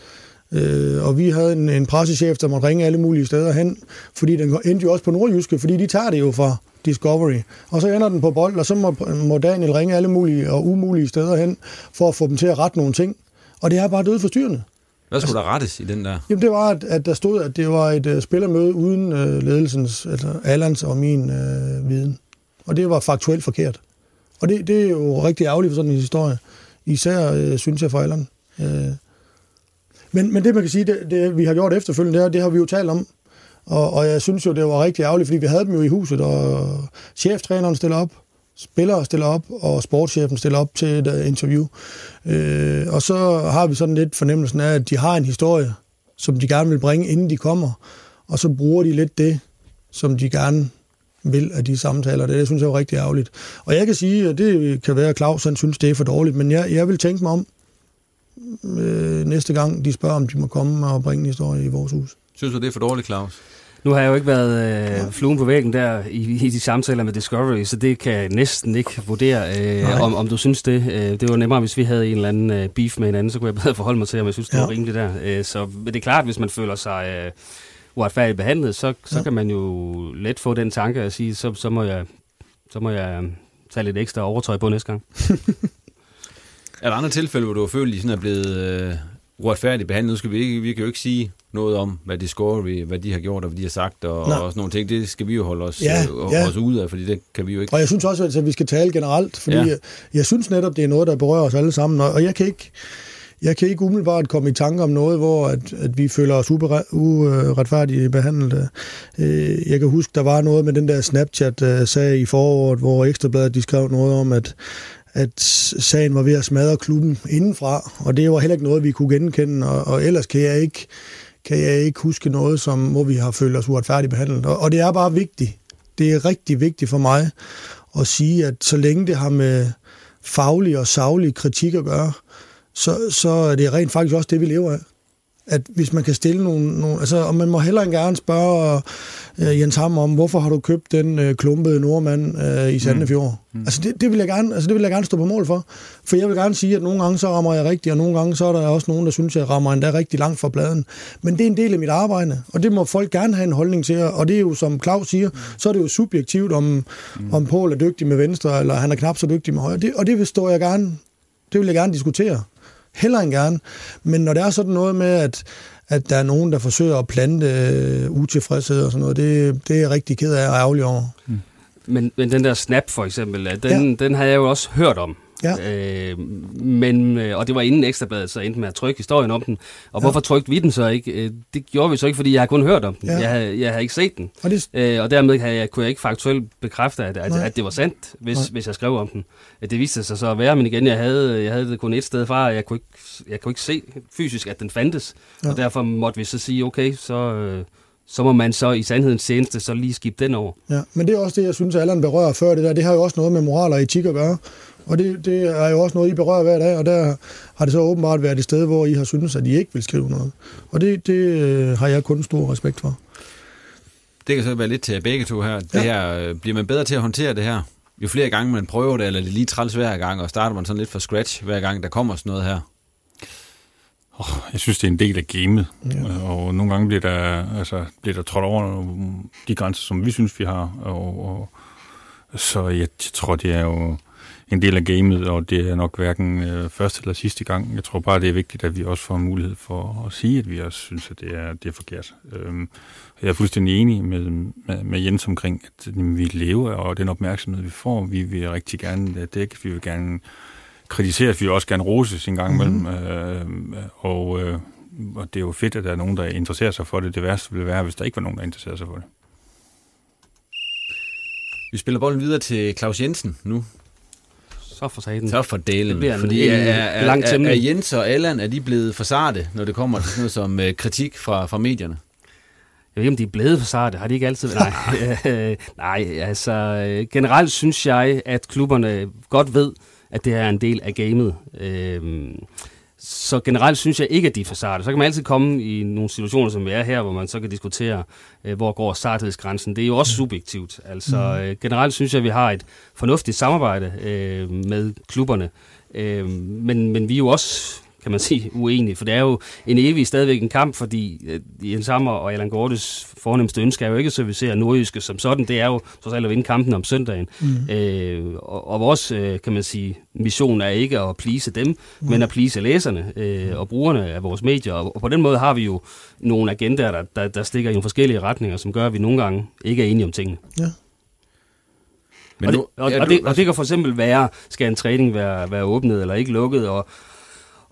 Øh, og vi havde en, en pressechef, der måtte ringe alle mulige steder hen, fordi den endte jo også på Nordjyske, fordi de tager det jo fra Discovery. Og så ender den på bold, og så må, må Daniel ringe alle mulige og umulige steder hen, for at få dem til at rette nogle ting. Og det er bare dødt forstyrrende. Hvad skulle altså, der rettes i den der? Jamen det var, at, at der stod, at det var et uh, spillermøde uden uh, ledelsens, altså Allans og min uh, viden. Og det var faktuelt forkert. Og det, det er jo rigtig ærgerligt for sådan en historie. Især, øh, synes jeg, for Allan. Øh. Men, men det, man kan sige, det, det, vi har gjort efterfølgende, det, er, det har vi jo talt om. Og, og jeg synes jo, det var rigtig ærgerligt, fordi vi havde dem jo i huset, og cheftræneren stiller op, spillere stiller op, og sportschefen stiller op til et øh, interview. Øh, og så har vi sådan lidt fornemmelsen af, at de har en historie, som de gerne vil bringe, inden de kommer. Og så bruger de lidt det, som de gerne vil af de samtaler. Det, det synes jeg er rigtig ærgerligt. Og jeg kan sige, at det kan være, at Claus han synes, det er for dårligt, men jeg, jeg vil tænke mig om, øh, næste gang de spørger, om de må komme og bringe en historie i vores hus. Synes du, det er for dårligt, Claus? Nu har jeg jo ikke været øh, fluen på væggen der i, i de samtaler med Discovery, så det kan jeg næsten ikke vurdere, øh, om, om du synes det. Øh, det var nemmere, hvis vi havde en eller anden øh, beef med hinanden, så kunne jeg bedre forholde mig til, om jeg synes, det ja. var rimeligt der. Øh, så men det er klart, hvis man føler sig øh, uretfærdigt behandlet, så, så ja. kan man jo let få den tanke at sige, så, så må jeg, så må jeg tage lidt ekstra overtøj på næste gang. er der andre tilfælde, hvor du har følt, at I sådan er blevet øh, uretfærdigt behandlet? Nu skal vi, ikke, vi kan jo ikke sige noget om, hvad Discovery, hvad de har gjort, og hvad de har sagt, og, og sådan nogle ting. Det skal vi jo holde os, ja, øh, ja. os ud af, fordi det kan vi jo ikke. Og jeg synes også, at vi skal tale generelt, fordi ja. jeg, jeg synes netop, det er noget, der berører os alle sammen, og, og jeg kan ikke... Jeg kan ikke umiddelbart komme i tanke om noget, hvor at, at vi føler os uretfærdigt behandlet. Øh, jeg kan huske, der var noget med den der Snapchat-sag øh, i foråret, hvor Ekstrabladet de skrev noget om, at, at sagen var ved at smadre klubben indenfra, og det var heller ikke noget, vi kunne genkende, og, og ellers kan jeg ikke kan jeg ikke huske noget, som, hvor vi har følt os uretfærdigt behandlet. Og, og det er bare vigtigt. Det er rigtig vigtigt for mig at sige, at så længe det har med faglig og savlig kritik at gøre, så, så er det rent faktisk også det, vi lever af at hvis man kan stille nogle, nogle altså, og man må heller ikke gerne spørge uh, Jens Hammer om, hvorfor har du købt den uh, klumpede nordmand uh, i Sandefjord? Mm. Mm. Altså, det, det, vil jeg gerne, altså, det vil jeg gerne stå på mål for. For jeg vil gerne sige, at nogle gange så rammer jeg rigtigt, og nogle gange så er der også nogen, der synes, at jeg rammer endda rigtig langt fra bladen. Men det er en del af mit arbejde, og det må folk gerne have en holdning til, og det er jo, som Claus siger, så er det jo subjektivt, om, mm. om Paul er dygtig med venstre, eller han er knap så dygtig med højre. Det, og det vil stå jeg gerne, det vil jeg gerne diskutere heller end gerne. Men når det er sådan noget med, at, at der er nogen, der forsøger at plante øh, utilfredshed og sådan noget, det, det er jeg rigtig ked af og ærgerlig over. Mm. Men, men den der snap for eksempel, den, ja. den har jeg jo også hørt om. Ja. Øh, men, øh, og det var inden Ekstrabladet så endte med at trykke historien om den. Og ja. hvorfor trykte vi den så ikke? Øh, det gjorde vi så ikke, fordi jeg har kun hørt om den. Ja. Jeg, havde, jeg havde ikke set den. Og, det... øh, og dermed havde jeg, kunne jeg ikke faktuelt bekræfte, at, at, at det var sandt, hvis, hvis jeg skrev om den. Det viste sig så at være, men igen, jeg havde, jeg havde det kun et sted fra, og jeg kunne ikke, jeg kunne ikke se fysisk, at den fandtes. Ja. Og derfor måtte vi så sige, okay, så... Øh, så må man så i sandhedens tjeneste så lige skifte den over. Ja, men det er også det, jeg synes, at Allan berører før det der. Det har jo også noget med moral og etik at gøre. Og det, det er jo også noget, I berører hver dag, og der har det så åbenbart været et sted, hvor I har syntes, at I ikke vil skrive noget. Og det, det øh, har jeg kun stor respekt for. Det kan så være lidt til begge to her. Det ja. her øh, bliver man bedre til at håndtere det her? Jo flere gange man prøver det, eller det lige træls hver gang, og starter man sådan lidt fra scratch hver gang, der kommer sådan noget her? Oh, jeg synes, det er en del af gamet, ja. og nogle gange bliver der, altså, bliver der trådt over de grænser, som vi synes, vi har. Og, og, så jeg tror, det er jo en del af gamet, og det er nok hverken øh, første eller sidste gang. Jeg tror bare, det er vigtigt, at vi også får mulighed for at sige, at vi også synes, at det er, det er forkert. Øhm, jeg er fuldstændig enig med, med, med Jens omkring, at jamen, vi lever, og den opmærksomhed, vi får, vi vil rigtig gerne dække, vi vil gerne kritisere, vi vil også gerne rose en gang imellem, mm-hmm. øh, og, øh, og det er jo fedt, at der er nogen, der interesserer sig for det. Det værste ville være, hvis der ikke var nogen, der interesserer sig for det. Vi spiller bolden videre til Claus Jensen nu. Så for satan. Så for delen. Det Fordi en, er, er, lang er, er, Jens og Allan, er de blevet for sarte, når det kommer til sådan noget som uh, kritik fra, fra medierne? Jeg ved ikke, om de er blevet for sarte. Har de ikke altid Nej, øh, nej altså øh, generelt synes jeg, at klubberne godt ved, at det er en del af gamet. Øh, så generelt synes jeg ikke, at de er for sarte. Så kan man altid komme i nogle situationer, som vi er her, hvor man så kan diskutere, øh, hvor går sarthedsgrænsen. Det er jo også subjektivt. Altså mm. øh, generelt synes jeg, at vi har et fornuftigt samarbejde øh, med klubberne. Øh, men, men vi er jo også kan man sige, uenige, for det er jo en evig stadigvæk en kamp, fordi øh, Jens Hammer og Allan Gortes fornemmeste ønske er jo ikke at servicere nordjyske som sådan, det er jo trods alt at vinde kampen om søndagen. Mm. Øh, og, og vores, øh, kan man sige, mission er ikke at plise dem, mm. men at plise læserne øh, og brugerne af vores medier, og, og på den måde har vi jo nogle agendaer, der, der, der stikker i nogle forskellige retninger, som gør, at vi nogle gange ikke er enige om tingene. Ja. Men og, nu, det, og, ja, og, det, og det kan for eksempel være, skal en træning være, være åbnet eller ikke lukket, og,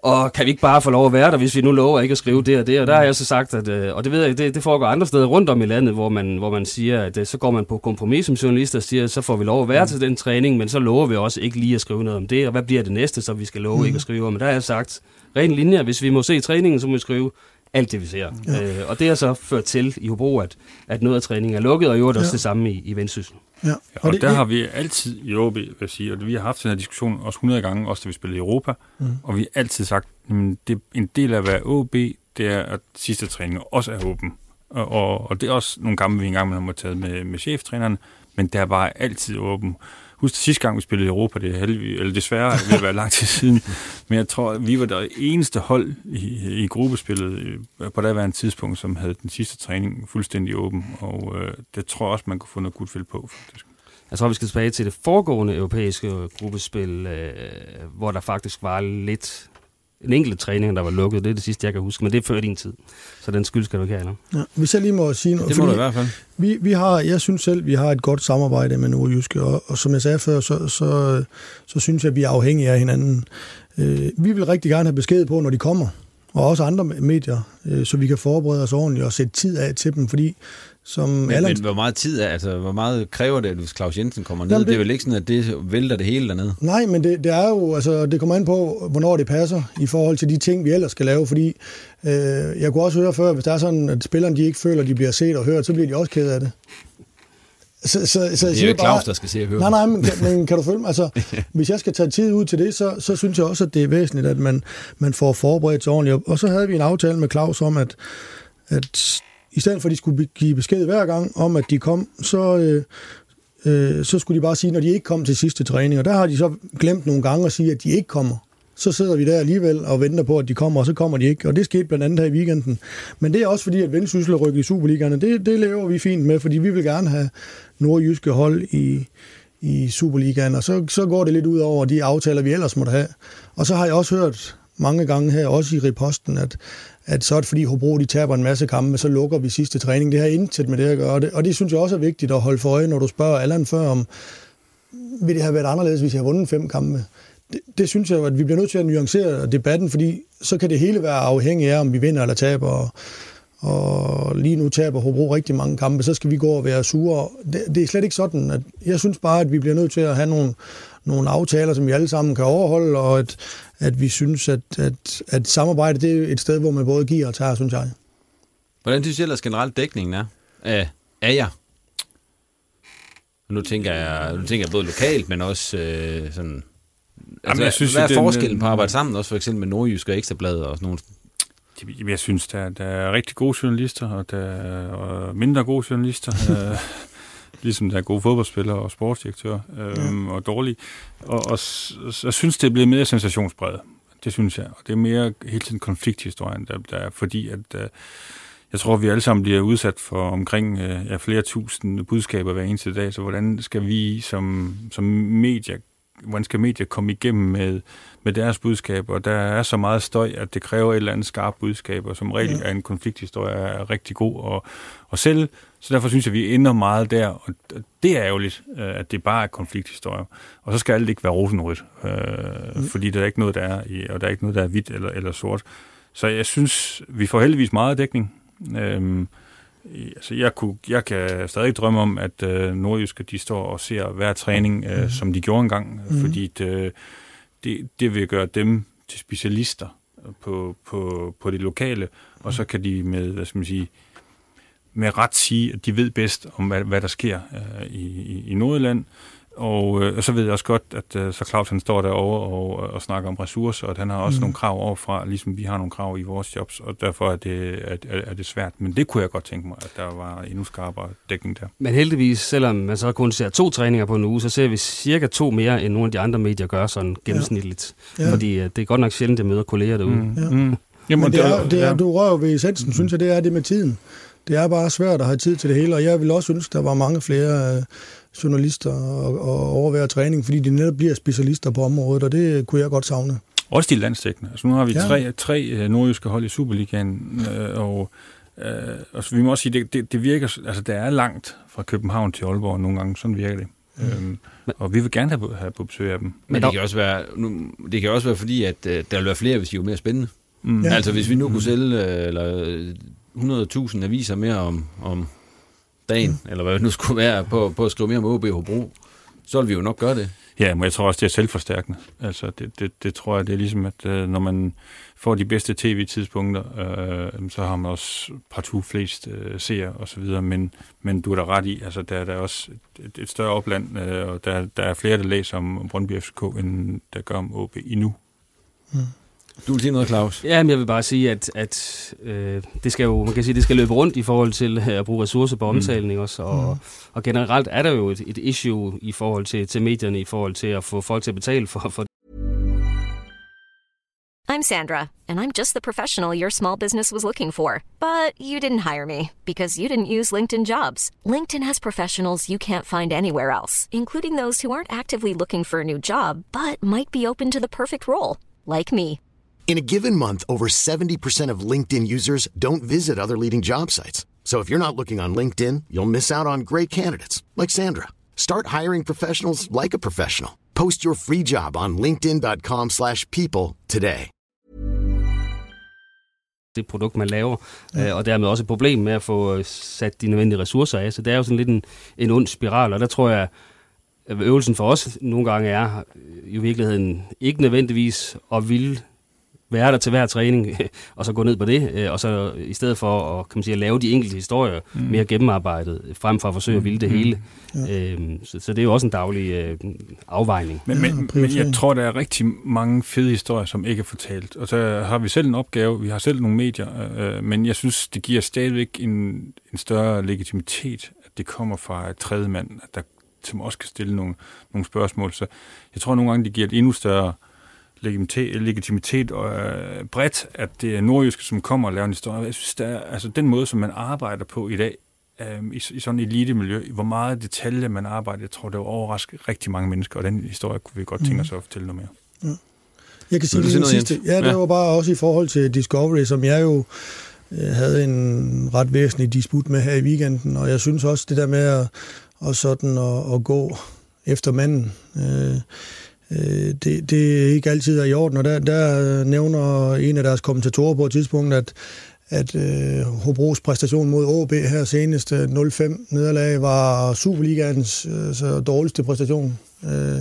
og kan vi ikke bare få lov at være der, hvis vi nu lover ikke at skrive det og det? Og der har jeg så sagt, at, øh, og det ved jeg, det, det foregår andre steder rundt om i landet, hvor man, hvor man siger, at øh, så går man på kompromis som journalist og siger, at så får vi lov at være mm. til den træning, men så lover vi også ikke lige at skrive noget om det, og hvad bliver det næste, så vi skal love mm. ikke at skrive om? Men der har jeg sagt, ren linje, hvis vi må se træningen, så må vi skrive alt det, vi ser. Ja. Øh, og det har så ført til i Hobro, at, at noget af træningen er lukket, og i øvrigt ja. også det samme i, i Vendsyssel. Ja. Og, og det, der har vi altid i OB, vil jeg sige, og vi har haft den her diskussion også 100 gange, også da vi spillede i Europa, mm. og vi har altid sagt, at det, en del af at være OB, det er, at sidste træning også er åben. Og, og, og det er også nogle gamle, vi engang har taget med, med cheftræneren, men der var altid åben. Husk sidste gang, vi spillede i Europa, det er heldigvis, eller desværre det har været lang tid siden, men jeg tror, vi var det eneste hold i, i gruppespillet øh, på det tidspunkt, som havde den sidste træning fuldstændig åben, og øh, det tror jeg også, man kunne få noget godt på, faktisk. Jeg tror, vi skal tilbage til det foregående europæiske gruppespil, øh, hvor der faktisk var lidt en enkelt træning, der var lukket. Det er det sidste, jeg kan huske, men det er før din tid. Så den skyld skal du ikke have, eller? Ja, hvis jeg lige må sige noget. Det må du i hvert fald. Vi, vi har, jeg synes selv, vi har et godt samarbejde med Nordjyske, og, og som jeg sagde før, så, så, så synes jeg, at vi er afhængige af hinanden. Øh, vi vil rigtig gerne have besked på, når de kommer, og også andre medier, øh, så vi kan forberede os ordentligt og sætte tid af til dem, fordi som men, Allan... men hvor meget tid er, altså hvor meget kræver det, hvis Claus Jensen kommer ned? Jamen, det, det er vel ikke sådan, at det vælter det hele dernede? Nej, men det, det er jo, altså det kommer an på, hvornår det passer i forhold til de ting, vi ellers skal lave, fordi øh, jeg kunne også høre før, hvis der er sådan, at spillerne de ikke føler, at de bliver set og hørt, så bliver de også ked af det. Så, så, så det er jo ikke Claus, der skal se og høre. Nej, nej, men, men kan du følge mig? Altså, hvis jeg skal tage tid ud til det, så, så synes jeg også, at det er væsentligt, at man, man får forberedt sig ordentligt. Og så havde vi en aftale med Claus om, at, at i stedet for at de skulle give besked hver gang om, at de kom, så, øh, øh, så skulle de bare sige, når de ikke kom til sidste træning. Og der har de så glemt nogle gange at sige, at de ikke kommer. Så sidder vi der alligevel og venter på, at de kommer, og så kommer de ikke. Og det skete blandt andet her i weekenden. Men det er også fordi, at Vendsyssel rykker i Superligaerne. Det, det lever vi fint med, fordi vi vil gerne have nordjyske hold i, i Superligaen, og så, så går det lidt ud over de aftaler, vi ellers måtte have. Og så har jeg også hørt mange gange her, også i reposten, at, at så er det fordi Hobro de taber en masse kampe, så lukker vi sidste træning. Det har intet med det at gøre. Og det, og det synes jeg også er vigtigt at holde for øje, når du spørger Allan før om, vil det have været anderledes, hvis jeg har vundet fem kampe? Det, det synes jeg, at vi bliver nødt til at nuancere debatten, fordi så kan det hele være afhængigt af, om vi vinder eller taber. Og, og lige nu taber Hobro rigtig mange kampe, så skal vi gå og være sure. Det, det er slet ikke sådan. At jeg synes bare, at vi bliver nødt til at have nogle, nogle aftaler, som vi alle sammen kan overholde, og at, at vi synes, at, at, at samarbejde det er et sted, hvor man både giver og tager, synes jeg. Hvordan synes jeg ellers generelt dækningen er af, af jer? Nu tænker jeg, nu tænker jeg både lokalt, men også øh, sådan... Altså, Jamen, jeg synes, hvad er den, forskellen på at arbejde sammen, også for eksempel med Nordjysk og Ekstrabladet og sådan nogle jeg synes, der, der er rigtig gode journalister, og der er mindre gode journalister. Øh, ligesom der er gode fodboldspillere og sportsdirektører, øhm, ja. og dårlige. Og, og jeg synes, det er blevet mere sensationsbredt. Det synes jeg. Og det er mere hele tiden konflikthistorien, der, der er, fordi at... Uh, jeg tror, vi alle sammen bliver udsat for omkring uh, ja, flere tusind budskaber hver eneste dag, så hvordan skal vi som, som medier hvordan skal medier komme igennem med, med deres budskaber? Og der er så meget støj, at det kræver et eller andet skarpt budskab, og som regel er en konflikthistorie er rigtig god at, at sælge. Så derfor synes jeg, vi ender meget der, og det er ærgerligt, øh, at det bare er konflikthistorie. Og så skal alt ikke være rosenrødt, øh, mm. fordi der er ikke noget, der er, i, og der er ikke noget, der er hvidt eller, eller sort. Så jeg synes, vi får heldigvis meget dækning. Øh, altså jeg, kunne, jeg kan stadig drømme om, at øh, nordjyske de står og ser hver træning, øh, mm. som de gjorde engang, mm. fordi det, det, det vil gøre dem til specialister på, på, på det lokale, og så kan de med, hvad skal man sige, med ret sige, at de ved bedst om, hvad, hvad der sker øh, i, i, Nordjylland. Og, øh, og så ved jeg også godt, at øh, så Claus han står derovre og, og snakker om ressourcer, og at han har også mm. nogle krav overfra, ligesom vi har nogle krav i vores jobs, og derfor er det, er, er det svært. Men det kunne jeg godt tænke mig, at der var endnu skarpere dækning der. Men heldigvis, selvom man så kun ser to træninger på en uge, så ser vi cirka to mere, end nogle af de andre medier gør sådan gennemsnitligt. Ja. Ja. Fordi øh, det er godt nok sjældent, at jeg møder kolleger derude. Mm. Ja. Mm. Jamen, Men det er, det er, du rører ved essensen, synes jeg, det er det med tiden. Det er bare svært at have tid til det hele, og jeg vil også ønske, at der var mange flere øh, journalister og, og overvære træning, fordi de netop bliver specialister på området, og det kunne jeg godt savne. Også de landstækkende. Altså nu har vi ja. tre, tre øh, nordjyske hold i Superligaen, øh, og, øh, og så vi må også sige, det, det, det virker, altså der er langt fra København til Aalborg nogle gange, sådan virker det. Mm. Øhm, og vi vil gerne have, have på besøg af dem. Men det kan også være, nu, det kan også være fordi, at øh, der vil være flere, hvis de er mere spændende. Mm. Ja. Altså hvis vi nu kunne sælge øh, eller 100.000 aviser mere om, om dagen, mm. eller hvad det nu skulle være, på, på at skrive mere om OB Hobro, så vil vi jo nok gøre det. Ja, men jeg tror også, det er selvforstærkende. Altså, det, det, det tror jeg, det er ligesom, at øh, når man får de bedste tv-tidspunkter, øh, så har man også partout flest øh, seere og så videre, men, men du er der ret i, altså der, der er også et, et større opland, øh, og der, der er flere, der læser om Brøndby FCK, end der gør om OB endnu. Mm. Du vil sige noget, Claus? Ja, men jeg vil bare sige, at, at øh, det skal jo, man kan sige, det skal løbe rundt i forhold til øh, at bruge ressourcer på mm. omtalen mm. også, og, mm. og generelt er der jo et, et issue i forhold til, til medierne, i forhold til at få folk til at betale for, for I'm Sandra, and I'm just the professional your small business was looking for. But you didn't hire me because you didn't use LinkedIn jobs. LinkedIn has professionals you can't find anywhere else, including those who aren't actively looking for a new job, but might be open to the perfect role, like me. In a given month, over 70% of LinkedIn users don't visit other leading job sites. So if you're not looking on LinkedIn, you'll miss out on great candidates like Sandra. Start hiring professionals like a professional. Post your free job on linkedin.com/people today. Det produkt man laver, ja. Og dermed også et problem med at få øh, sat de nødvendige ressourcer af. Så det er jo sådan lidt en, en ond spiral, og der tror jeg øvelsen for os nogle gange er øh, i virkeligheden ikke nødvendigvis at ville være der til hver træning, og så gå ned på det, øh, og så i stedet for at, kan man sige, at lave de enkelte historier mm. mere gennemarbejdet, frem for at forsøge at ville det mm. hele. Ja. Øhm, så, så det er jo også en daglig øh, afvejning. Men, men, men jeg tror, der er rigtig mange fede historier, som ikke er fortalt. Og så har vi selv en opgave, vi har selv nogle medier, øh, men jeg synes, det giver stadigvæk en, en større legitimitet, at det kommer fra et tredje mand, at der, som også kan stille nogle, nogle spørgsmål. Så jeg tror nogle gange, det giver et endnu større legitimitet og øh, bredt, at det er nordjyske, som kommer og laver en historie. Jeg synes, der er, altså den måde, som man arbejder på i dag, øh, i, i sådan et elite-miljø, hvor meget detaljer man arbejder, jeg tror, det vil overraske rigtig mange mennesker, og den historie kunne vi godt tænke mhm. os at fortælle noget mere. Ja. Jeg kan sige det, det sidste. Ja, det ja. var bare også i forhold til Discovery, som jeg jo øh, havde en ret væsentlig disput med her i weekenden, og jeg synes også, det der med at, og sådan at, at gå efter manden, øh, øh, det, det er ikke altid er i orden, og der, der nævner en af deres kommentatorer på et tidspunkt, at at øh, Hobros præstation mod AB her seneste øh, 0-5 nederlag var Superligaens øh, så dårligste præstation. Øh,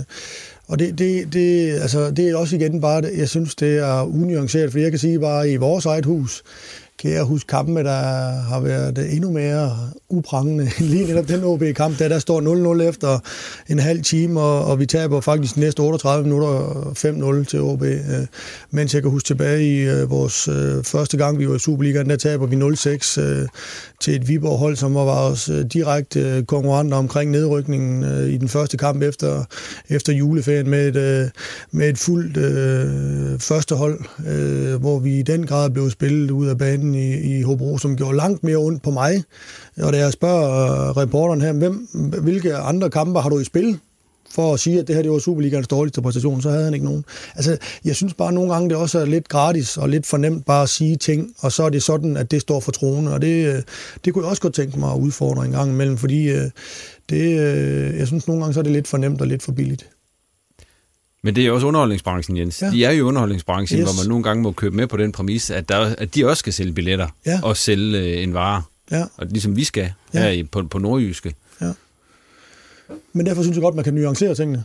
og det, det, det, altså, det er også igen bare, jeg synes, det er unuanceret, for jeg kan sige bare, i vores eget hus, kan jeg huske kampe, der har været endnu mere uprangende. Lige netop den OB-kamp, der, der står 0-0 efter en halv time, og, og vi taber faktisk næste 38 minutter 5-0 til OB. Øh, mens jeg kan huske tilbage i øh, vores øh, første gang, vi var i Superligaen, der taber vi 0-6 øh, til et Viborg-hold, som var vores øh, direkte øh, konkurrenter omkring nedrykningen øh, i den første kamp efter, efter juleferien med et, øh, med et fuldt øh, første hold, øh, hvor vi i den grad blev spillet ud af banen i, i Hobro, som gjorde langt mere ondt på mig. Og da jeg spørger øh, reporteren her, hvem, hvilke andre kampe har du i spil? for at sige, at det her det var Superligaens dårligste præstation, så havde han ikke nogen. Altså, jeg synes bare nogle gange, det også er lidt gratis og lidt fornemt bare at sige ting, og så er det sådan, at det står for troende, og det, øh, det kunne jeg også godt tænke mig at udfordre en gang imellem, fordi øh, det, jeg synes nogle gange, så er det lidt fornemt og lidt for billigt. Men det er også underholdningsbranchen, Jens. Ja. De er jo underholdningsbranchen, yes. hvor man nogle gange må købe med på den præmis, at, der, at de også skal sælge billetter ja. og sælge øh, en vare. Ja. Og ligesom vi skal ja. her i, på, på Nordjyske. Ja. Men derfor synes jeg godt, man kan nuancere tingene.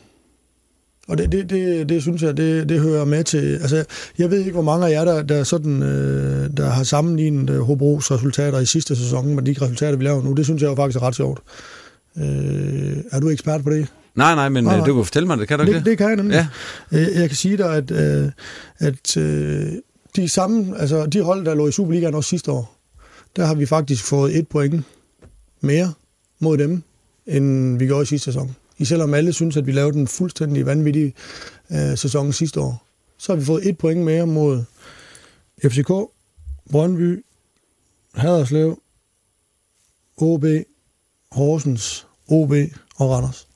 Og det, det, det, det synes jeg, det, det hører med til... Altså, jeg ved ikke, hvor mange af jer, der, der, sådan, øh, der har sammenlignet øh, Hobros resultater i sidste sæson med de resultater, vi laver nu. Det synes jeg jo faktisk er ret sjovt. Øh, er du ekspert på det? Nej, nej, men Nej, nej, nej. du kan fortælle mig det, kan du ikke Det, det kan jeg nemlig. Ja. Øh, Jeg kan sige dig, at, øh, at øh, de samme, altså de hold, der lå i Superligaen også sidste år, der har vi faktisk fået et point mere mod dem, end vi gjorde i sidste sæson. I selvom alle synes, at vi lavede en fuldstændig vanvittig øh, sæson sidste år, så har vi fået et point mere mod FCK, Brøndby, Haderslev, OB, Horsens, OB og Randers.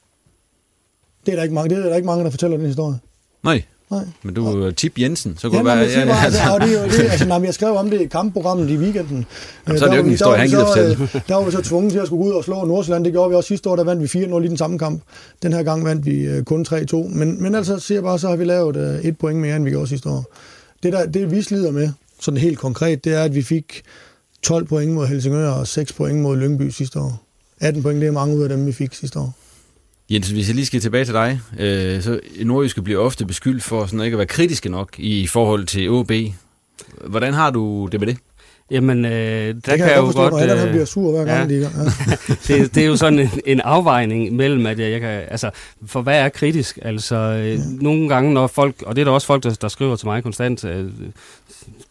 Det er der ikke mange, det er der ikke mange der fortæller den historie. Nej. Nej. Men du er Tip Jensen, så Ja, kunne det være... var, altså, det er jo det, altså, nej, jeg skrev om det i kampprogrammet i weekenden. Jamen, så er det jo Øh, ikke en historie, han gider fortælle. øh, Der var vi så tvunget til at skulle gå ud og slå Nordsjælland. Det gjorde vi også sidste år, der vandt vi 4-0 i den samme kamp. Den her gang vandt vi øh, kun 3-2. Men, men altså, siger jeg bare, så har vi lavet øh, et point mere, end vi gjorde sidste år. Det, der, det vi slider med, sådan helt konkret, det er, at vi fik 12 point mod Helsingør og 6 point mod Lyngby sidste år. 18 point, det er mange ud af dem, vi fik sidste år. Jens, hvis jeg lige skal tilbage til dig, øh, så Nordjyske bliver ofte beskyldt for sådan ikke at være kritiske nok i forhold til OB. Hvordan har du det med det? Jamen, øh, der Det kan, kan jeg jeg godt jo forstå, godt... Allan han bliver sur hver gang, ja. de. Ja. det, det er jo sådan en, en afvejning mellem, at jeg, jeg kan... Altså, for hvad er kritisk? Altså, øh, nogle gange, når folk... Og det er der også folk, der, der skriver til mig konstant... Øh,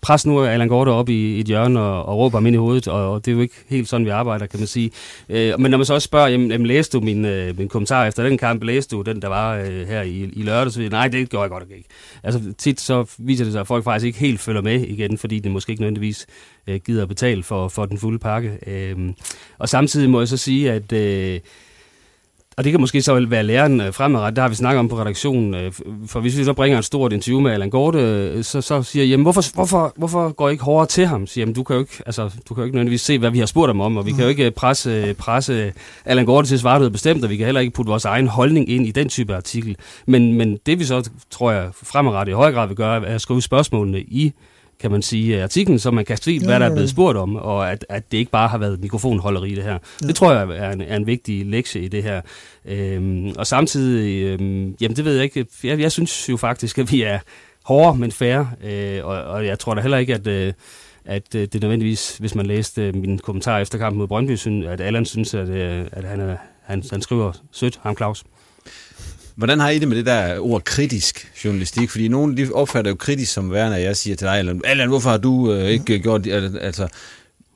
pres nu Allan Gorte op i, et hjørne og, og råber ham ind i hovedet, og, og det er jo ikke helt sådan, vi arbejder, kan man sige. Øh, men når man så også spørger, jamen, jamen læste du min, øh, min kommentar efter den kamp, læste du den, der var øh, her i, i lørdag, så nej, det gjorde jeg godt ikke. Altså tit så viser det sig, at folk faktisk ikke helt følger med igen, fordi det måske ikke nødvendigvis øh, gider at betale for, for den fulde pakke. Øh, og samtidig må jeg så sige, at... Øh, og det kan måske så være læren øh, fremadrettet, der har vi snakket om på redaktionen, øh, for hvis vi så bringer et stort interview med Allan Gorte, øh, så, så siger jeg, jamen hvorfor, hvorfor, hvorfor går I ikke hårdere til ham? Siger, jamen du kan jo ikke, altså, du kan jo ikke nødvendigvis se, hvad vi har spurgt ham om, og vi kan jo ikke presse, presse Allan Gorte til at svare noget bestemt, og vi kan heller ikke putte vores egen holdning ind i den type artikel. Men, men det vi så, tror jeg, fremadrettet i høj grad vil gøre, er at skrive spørgsmålene i kan man sige, artiklen, så man kan se, hvad der er blevet spurgt om, og at, at det ikke bare har været mikrofonholderi det her. Ja. Det tror jeg er en, er en vigtig lektie i det her. Øhm, og samtidig, øhm, jamen det ved jeg ikke, jeg, jeg synes jo faktisk, at vi er hårde, men færre, øh, og, og jeg tror da heller ikke, at... Øh, at øh, det nødvendigvis, hvis man læste øh, min kommentar efter kampen mod Brøndby, synes, at Allan synes, at, øh, at han, er, han, han skriver sødt, ham Claus. Hvordan har I det med det der ord kritisk journalistik? Fordi nogen de opfatter jo kritisk som værende, at jeg siger til dig, Allan, Allan hvorfor har du øh, ikke gjort det? Al- Altså,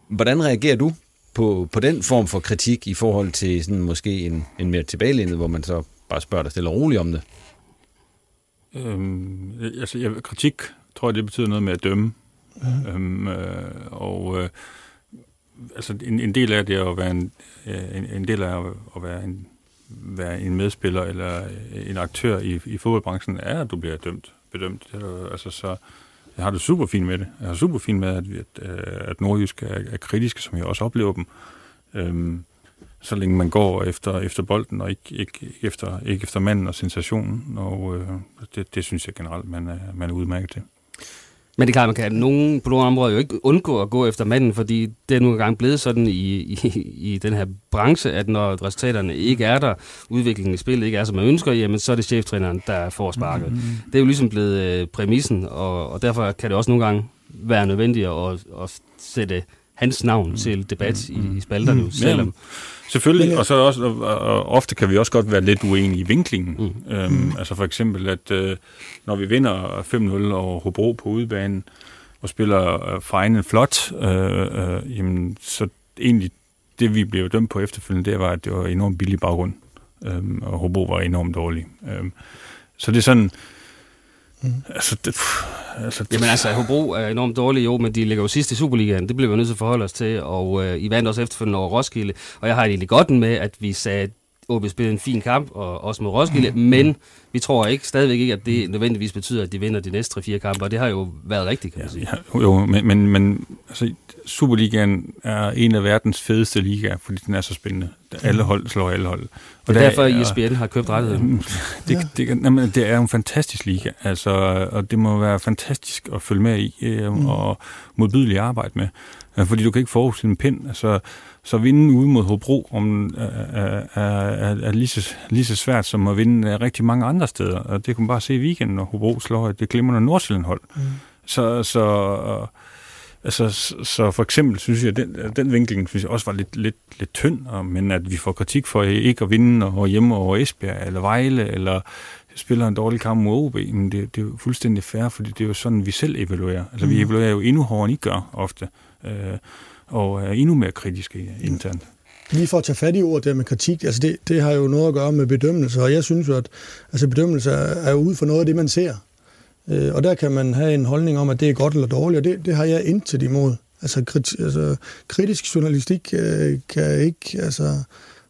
hvordan reagerer du på, på den form for kritik i forhold til sådan måske en, en mere tilbagelænet, hvor man så bare spørger dig stille og roligt om det? Øhm, altså, jeg, kritik tror jeg, det betyder noget med at dømme. Ja. Øhm, øh, og øh, altså, en, en del af det at være en, øh, en, en del af at være en, være en medspiller eller øh, en aktør i, i fodboldbranchen, er, at du bliver dømt, bedømt. Det er, altså, så jeg har det super fint med det. Jeg har super fint med, at, vi- at, øh, at Nordjysk er, er kritiske, som jeg også oplever dem. Øhm, så længe man går efter, efter bolden, og ikke, ikke, ikke, efter, ikke efter manden og sensationen. Og øh, det, det synes jeg generelt, man er, man er udmærket til. Men det er klart, man kan nogen, på nogle områder jo ikke undgå at gå efter manden, fordi det er nu engang blevet sådan i, i, i den her branche, at når resultaterne ikke er der, udviklingen i spillet ikke er, som man ønsker, jamen så er det cheftræneren, der får sparket. Mm. Det er jo ligesom blevet øh, præmissen, og, og derfor kan det også nogle gange være nødvendigt at, at sætte hans navn mm. til debat mm. i, i spalterne, mm. selvom... Selvfølgelig, og så er det også, og, og ofte kan vi også godt være lidt uenige i vinklingen. Mm. Øhm, Mm. Altså for eksempel, at øh, når vi vinder 5-0 over Hobro på udebanen, og spiller øh, Fejnen flot, øh, øh, jamen, så egentlig det, vi blev dømt på efterfølgende, det var, at det var enormt billig baggrund, øhm, og Hobro var enormt dårlig. Øhm, så det er sådan... Mm. Altså, det, altså, Jamen altså, Hobro er enormt dårlige, jo, men de ligger jo sidst i Superligaen. Det bliver vi nødt til at forholde os til, og øh, I vandt også efterfølgende over Roskilde. Og jeg har det egentlig godt med, at vi sagde, at OB spillede en fin kamp, og også mod Roskilde, mm. men vi tror ikke, stadigvæk ikke, at det nødvendigvis betyder, at de vinder de næste 3-4 kampe, og det har jo været rigtigt, kan man sige. Ja, jo, men, men, men altså, Superligaen er en af verdens fedeste ligaer, fordi den er så spændende. Alle hold slår alle hold. Og det er derfor, at ESPN har købt rettigheden. Det, det, det, jamen, det er jo en fantastisk liga, altså, og det må være fantastisk at følge med i øh, mm. og modbydeligt arbejde med. Øh, fordi du kan ikke forudse en pind. Altså, så at vinde ude mod Hobro om, er, er, er, er lige, så, lige så svært som at vinde rigtig mange andre steder. Og det kan man bare se i weekenden, når Hobro slår det glimrende Nordsjælland-hold. Mm. Så, så, altså, så for eksempel synes jeg, at den, den vinkling synes jeg også var lidt, lidt, lidt tynd, men at vi får kritik for ikke at vinde og hjemme over Esbjerg eller Vejle, eller spiller en dårlig kamp mod OB, men det, det er jo fuldstændig fair, fordi det er jo sådan, vi selv evaluerer. Altså, mm. vi evaluerer jo endnu hårdere, end I gør ofte, øh, og er endnu mere kritiske internt. Lige for at tage fat i ordet der med kritik, altså det, det har jo noget at gøre med bedømmelse, og jeg synes jo, at altså bedømmelse er, er ud for noget af det, man ser. Øh, og der kan man have en holdning om, at det er godt eller dårligt, og det, det har jeg intet imod. Altså, krit, altså kritisk journalistik øh, kan ikke, altså,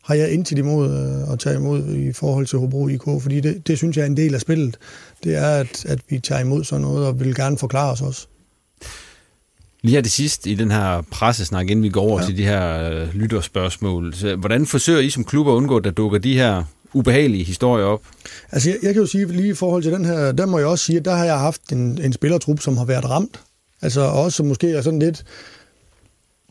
har jeg intet imod øh, at tage imod i forhold til Hobro IK, fordi det, det synes jeg er en del af spillet. Det er, at, at vi tager imod sådan noget, og vil gerne forklare os også. Lige her det sidste i den her pressesnak, inden vi går over ja. til de her øh, lytterspørgsmål. Så, hvordan forsøger I som klub at undgå, at der dukker de her ubehagelige historier op? Altså, jeg, jeg kan jo sige, lige i forhold til den her, der må jeg også sige, at der har jeg haft en, en spillertrup, som har været ramt. Altså også måske er sådan lidt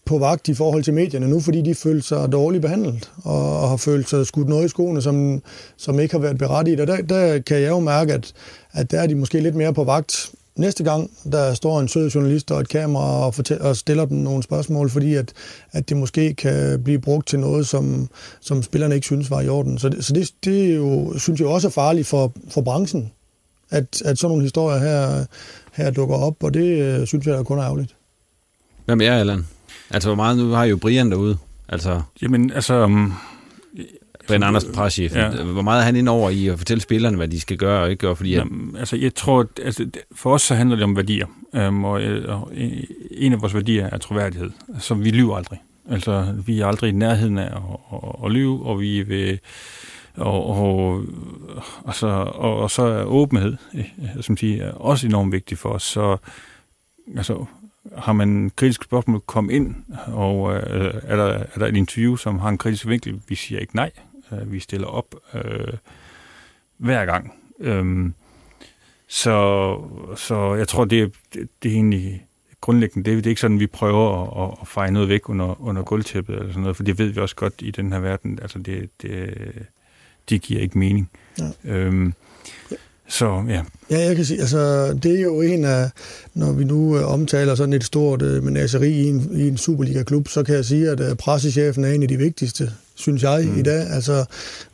på vagt i forhold til medierne nu, fordi de følte sig dårligt behandlet, og, og har følt sig skudt noget i skoene, som, som ikke har været berettiget. Og der, der kan jeg jo mærke, at, at der er de måske lidt mere på vagt næste gang, der står en sød journalist og et kamera og, fortæller, og stiller dem nogle spørgsmål, fordi at, at det måske kan blive brugt til noget, som, som spillerne ikke synes var i orden. Så det, så det, det er jo, synes jeg også er farligt for, for branchen, at, at sådan nogle historier her, her dukker op, og det øh, synes jeg er kun er ærgerligt. Hvad med jer, Allan? Altså, hvor meget nu har I jo Brian derude? Altså... Jamen, altså... Um Brian Andersen, preschef. Ja. Hvor meget er han ind over i at fortælle spillerne, hvad de skal gøre og ikke gøre? Fordi Jamen, altså, jeg tror, at, altså, for os så handler det om værdier. Um, og, og, en af vores værdier er troværdighed. Så vi lyver aldrig. Altså, vi er aldrig i nærheden af at, at, at lyve, og vi vil... Og, og, og, så, og, og så er åbenhed, eh, som siger, også enormt vigtigt for os. Så altså, har man kritiske spørgsmål, kom ind, og øh, er, der, er der et interview, som har en kritisk vinkel, vi siger ikke nej. Øh, vi stiller op øh, hver gang. Øhm, så, så jeg tror, det, det, det er egentlig grundlæggende, det, det er ikke sådan, vi prøver at, at feje noget væk under, under gulvtæppet eller sådan noget, for det ved vi også godt i den her verden, altså det, det, det giver ikke mening. Ja. Øhm, så ja. Ja, jeg kan sige, altså det er jo en af, når vi nu øh, omtaler sådan et stort øh, menageri i en, i en Superliga-klub, så kan jeg sige, at øh, pressechefen er en af de vigtigste synes jeg, mm. i dag. Altså,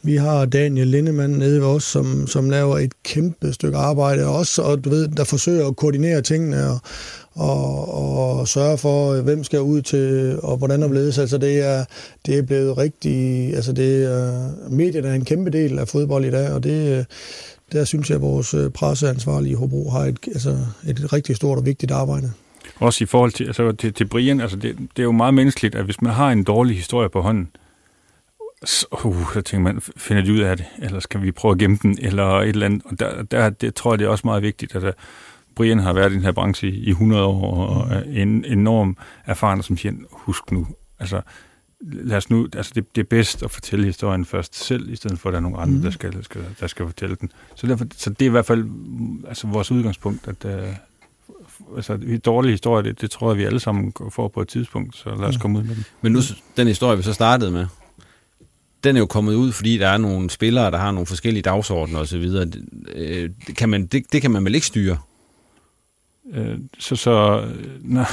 vi har Daniel Lindemann nede ved os, som, som laver et kæmpe stykke arbejde også, og du ved, der forsøger at koordinere tingene og, og, og sørge for, hvem skal ud til, og hvordan der ledes. Altså, det er, det er blevet rigtig... Altså, det er, medierne er en kæmpe del af fodbold i dag, og det, der synes jeg, at vores øh, presseansvarlige i Hobro har et, altså, et rigtig stort og vigtigt arbejde. Også i forhold til, altså, til, til Brian, altså det, det er jo meget menneskeligt, at hvis man har en dårlig historie på hånden, så, uh, så tænker man, finder de ud af det, eller skal vi prøve at gemme den, eller et eller andet. Og der, der det, tror jeg, det er også meget vigtigt, at uh, Brian har været i den her branche i, i 100 år, og er en enorm erfaren, som siger, husk nu, altså, lad os nu, altså det, det er bedst at fortælle historien først selv, i stedet for at der er nogle andre, mm. der, skal, der, skal, der skal fortælle den. Så, derfor, så det er i hvert fald altså vores udgangspunkt, at uh, altså, dårlige historie, det, det tror jeg, vi alle sammen får på et tidspunkt, så lad os komme ud med den. Men nu, den historie, vi så startede med, den er jo kommet ud, fordi der er nogle spillere, der har nogle forskellige dagsordner osv. Det, øh, kan man, det, det kan man vel ikke styre? Øh, så, så... Nej.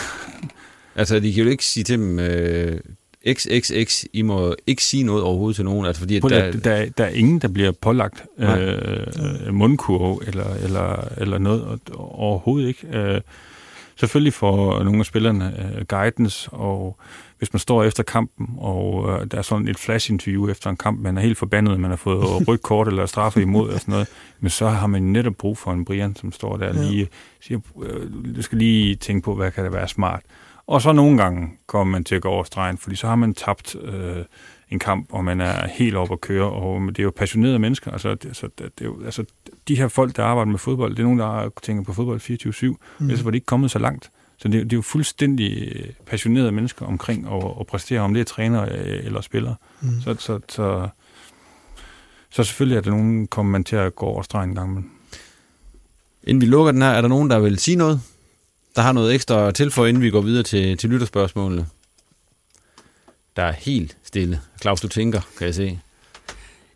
Altså, de kan jo ikke sige til dem, øh, XXX, I må ikke sige noget overhovedet til nogen. Altså, fordi, at der, der, der er ingen, der bliver pålagt øh, mundkurv eller, eller, eller noget overhovedet ikke. Øh, selvfølgelig får nogle af spillerne øh, guidance, og hvis man står efter kampen, og øh, der er sådan et flash-interview efter en kamp, man er helt forbandet, man har fået rødt kort eller straffe imod og sådan noget, men så har man netop brug for en Brian, som står der ja. lige siger, øh, du skal lige tænke på, hvad kan det være smart. Og så nogle gange kommer man til at gå over stregen, fordi så har man tabt øh, en kamp, og man er helt oppe at køre, og det er jo passionerede mennesker. Altså, det, så det, det er jo, altså, de her folk, der arbejder med fodbold, det er nogen, der tænker på fodbold 24-7, mm. ellers var de ikke kommet så langt. Så det, det er jo fuldstændig passionerede mennesker omkring at, at præstere, om det er træner øh, eller spiller. Mm. Så, så, så, så selvfølgelig er der nogen, kommer man til at gå over stregen en gang. Men... Inden vi lukker den her, er der nogen, der vil sige noget? Der har noget ekstra at tilføje, inden vi går videre til, til lytterspørgsmålene. Der er helt stille. Claus, du tænker, kan jeg se.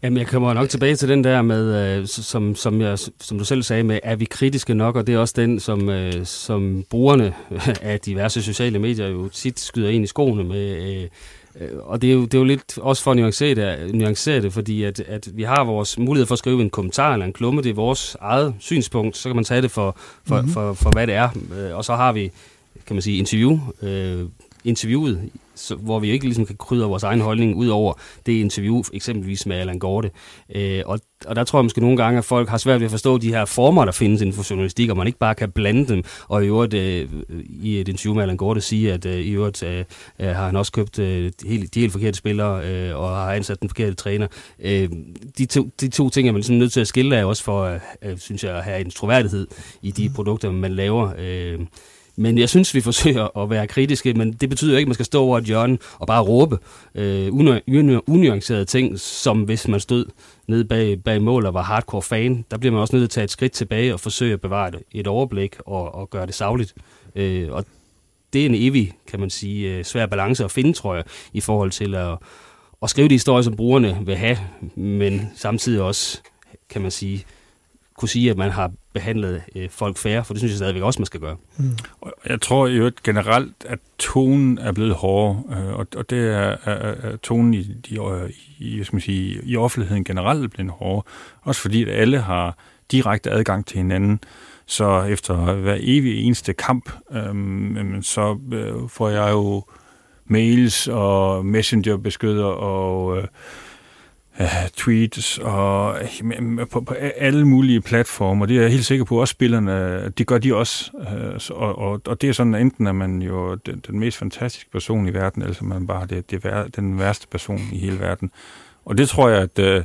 Jamen, jeg kommer nok tilbage til den der med, øh, som, som, jeg, som du selv sagde, med, er vi kritiske nok? Og det er også den, som, øh, som brugerne af diverse sociale medier jo tit skyder ind i skoene med. Øh, og det er, jo, det er jo lidt også for at nuancere det, nuancere det fordi at, at vi har vores mulighed for at skrive en kommentar eller en klumme, det er vores eget synspunkt, så kan man tage det for, for, mm-hmm. for, for, for hvad det er. Og så har vi, kan man sige, interview, øh, interviewet så, hvor vi ikke ligesom kan krydre vores egen holdning ud over det interview, eksempelvis med Allan Gorte. Øh, og, og der tror jeg måske nogle gange, at folk har svært ved at forstå de her former, der findes inden for journalistik, og man ikke bare kan blande dem, og i øvrigt øh, i et interview med Allan Gorte sige, at øh, i øvrigt øh, øh har han også købt øh, de, helt, de helt forkerte spillere, øh, og har ansat den forkerte træner. Øh, de, to, de to ting er man ligesom nødt til at skille af, også for, øh, synes jeg, at have en troværdighed i de produkter, man laver. Øh, men jeg synes, vi forsøger at være kritiske, men det betyder jo ikke, at man skal stå over et hjørne og bare råbe øh, unuancerede ting, som hvis man stod nede bag, bag mål og var hardcore fan. Der bliver man også nødt til at tage et skridt tilbage og forsøge at bevare et overblik og, og gøre det savligt. Øh, og det er en evig, kan man sige, øh, svær balance at finde, tror jeg, i forhold til at, at skrive de historier, som brugerne vil have, men samtidig også, kan man sige, kunne sige, at man har behandlet øh, folk færre, for det synes jeg stadigvæk også, man skal gøre. Mm. Jeg tror jo generelt, at tonen er blevet hårdere, øh, og, og det er, er, er tonen i, i, i, skal man sige, i offentligheden generelt blevet hårdere. Også fordi, at alle har direkte adgang til hinanden. Så efter hver evig eneste kamp, øh, så øh, får jeg jo mails og messengerbeskeder og... Øh, øh, tweets og øh, på, på alle mulige platformer. Det er jeg helt sikker på, også spillerne, det gør de også. Øh, og, og, og det er sådan, at enten er man jo den, den mest fantastiske person i verden, eller så er man bare det, det vær, den værste person i hele verden. Og det tror jeg, at øh,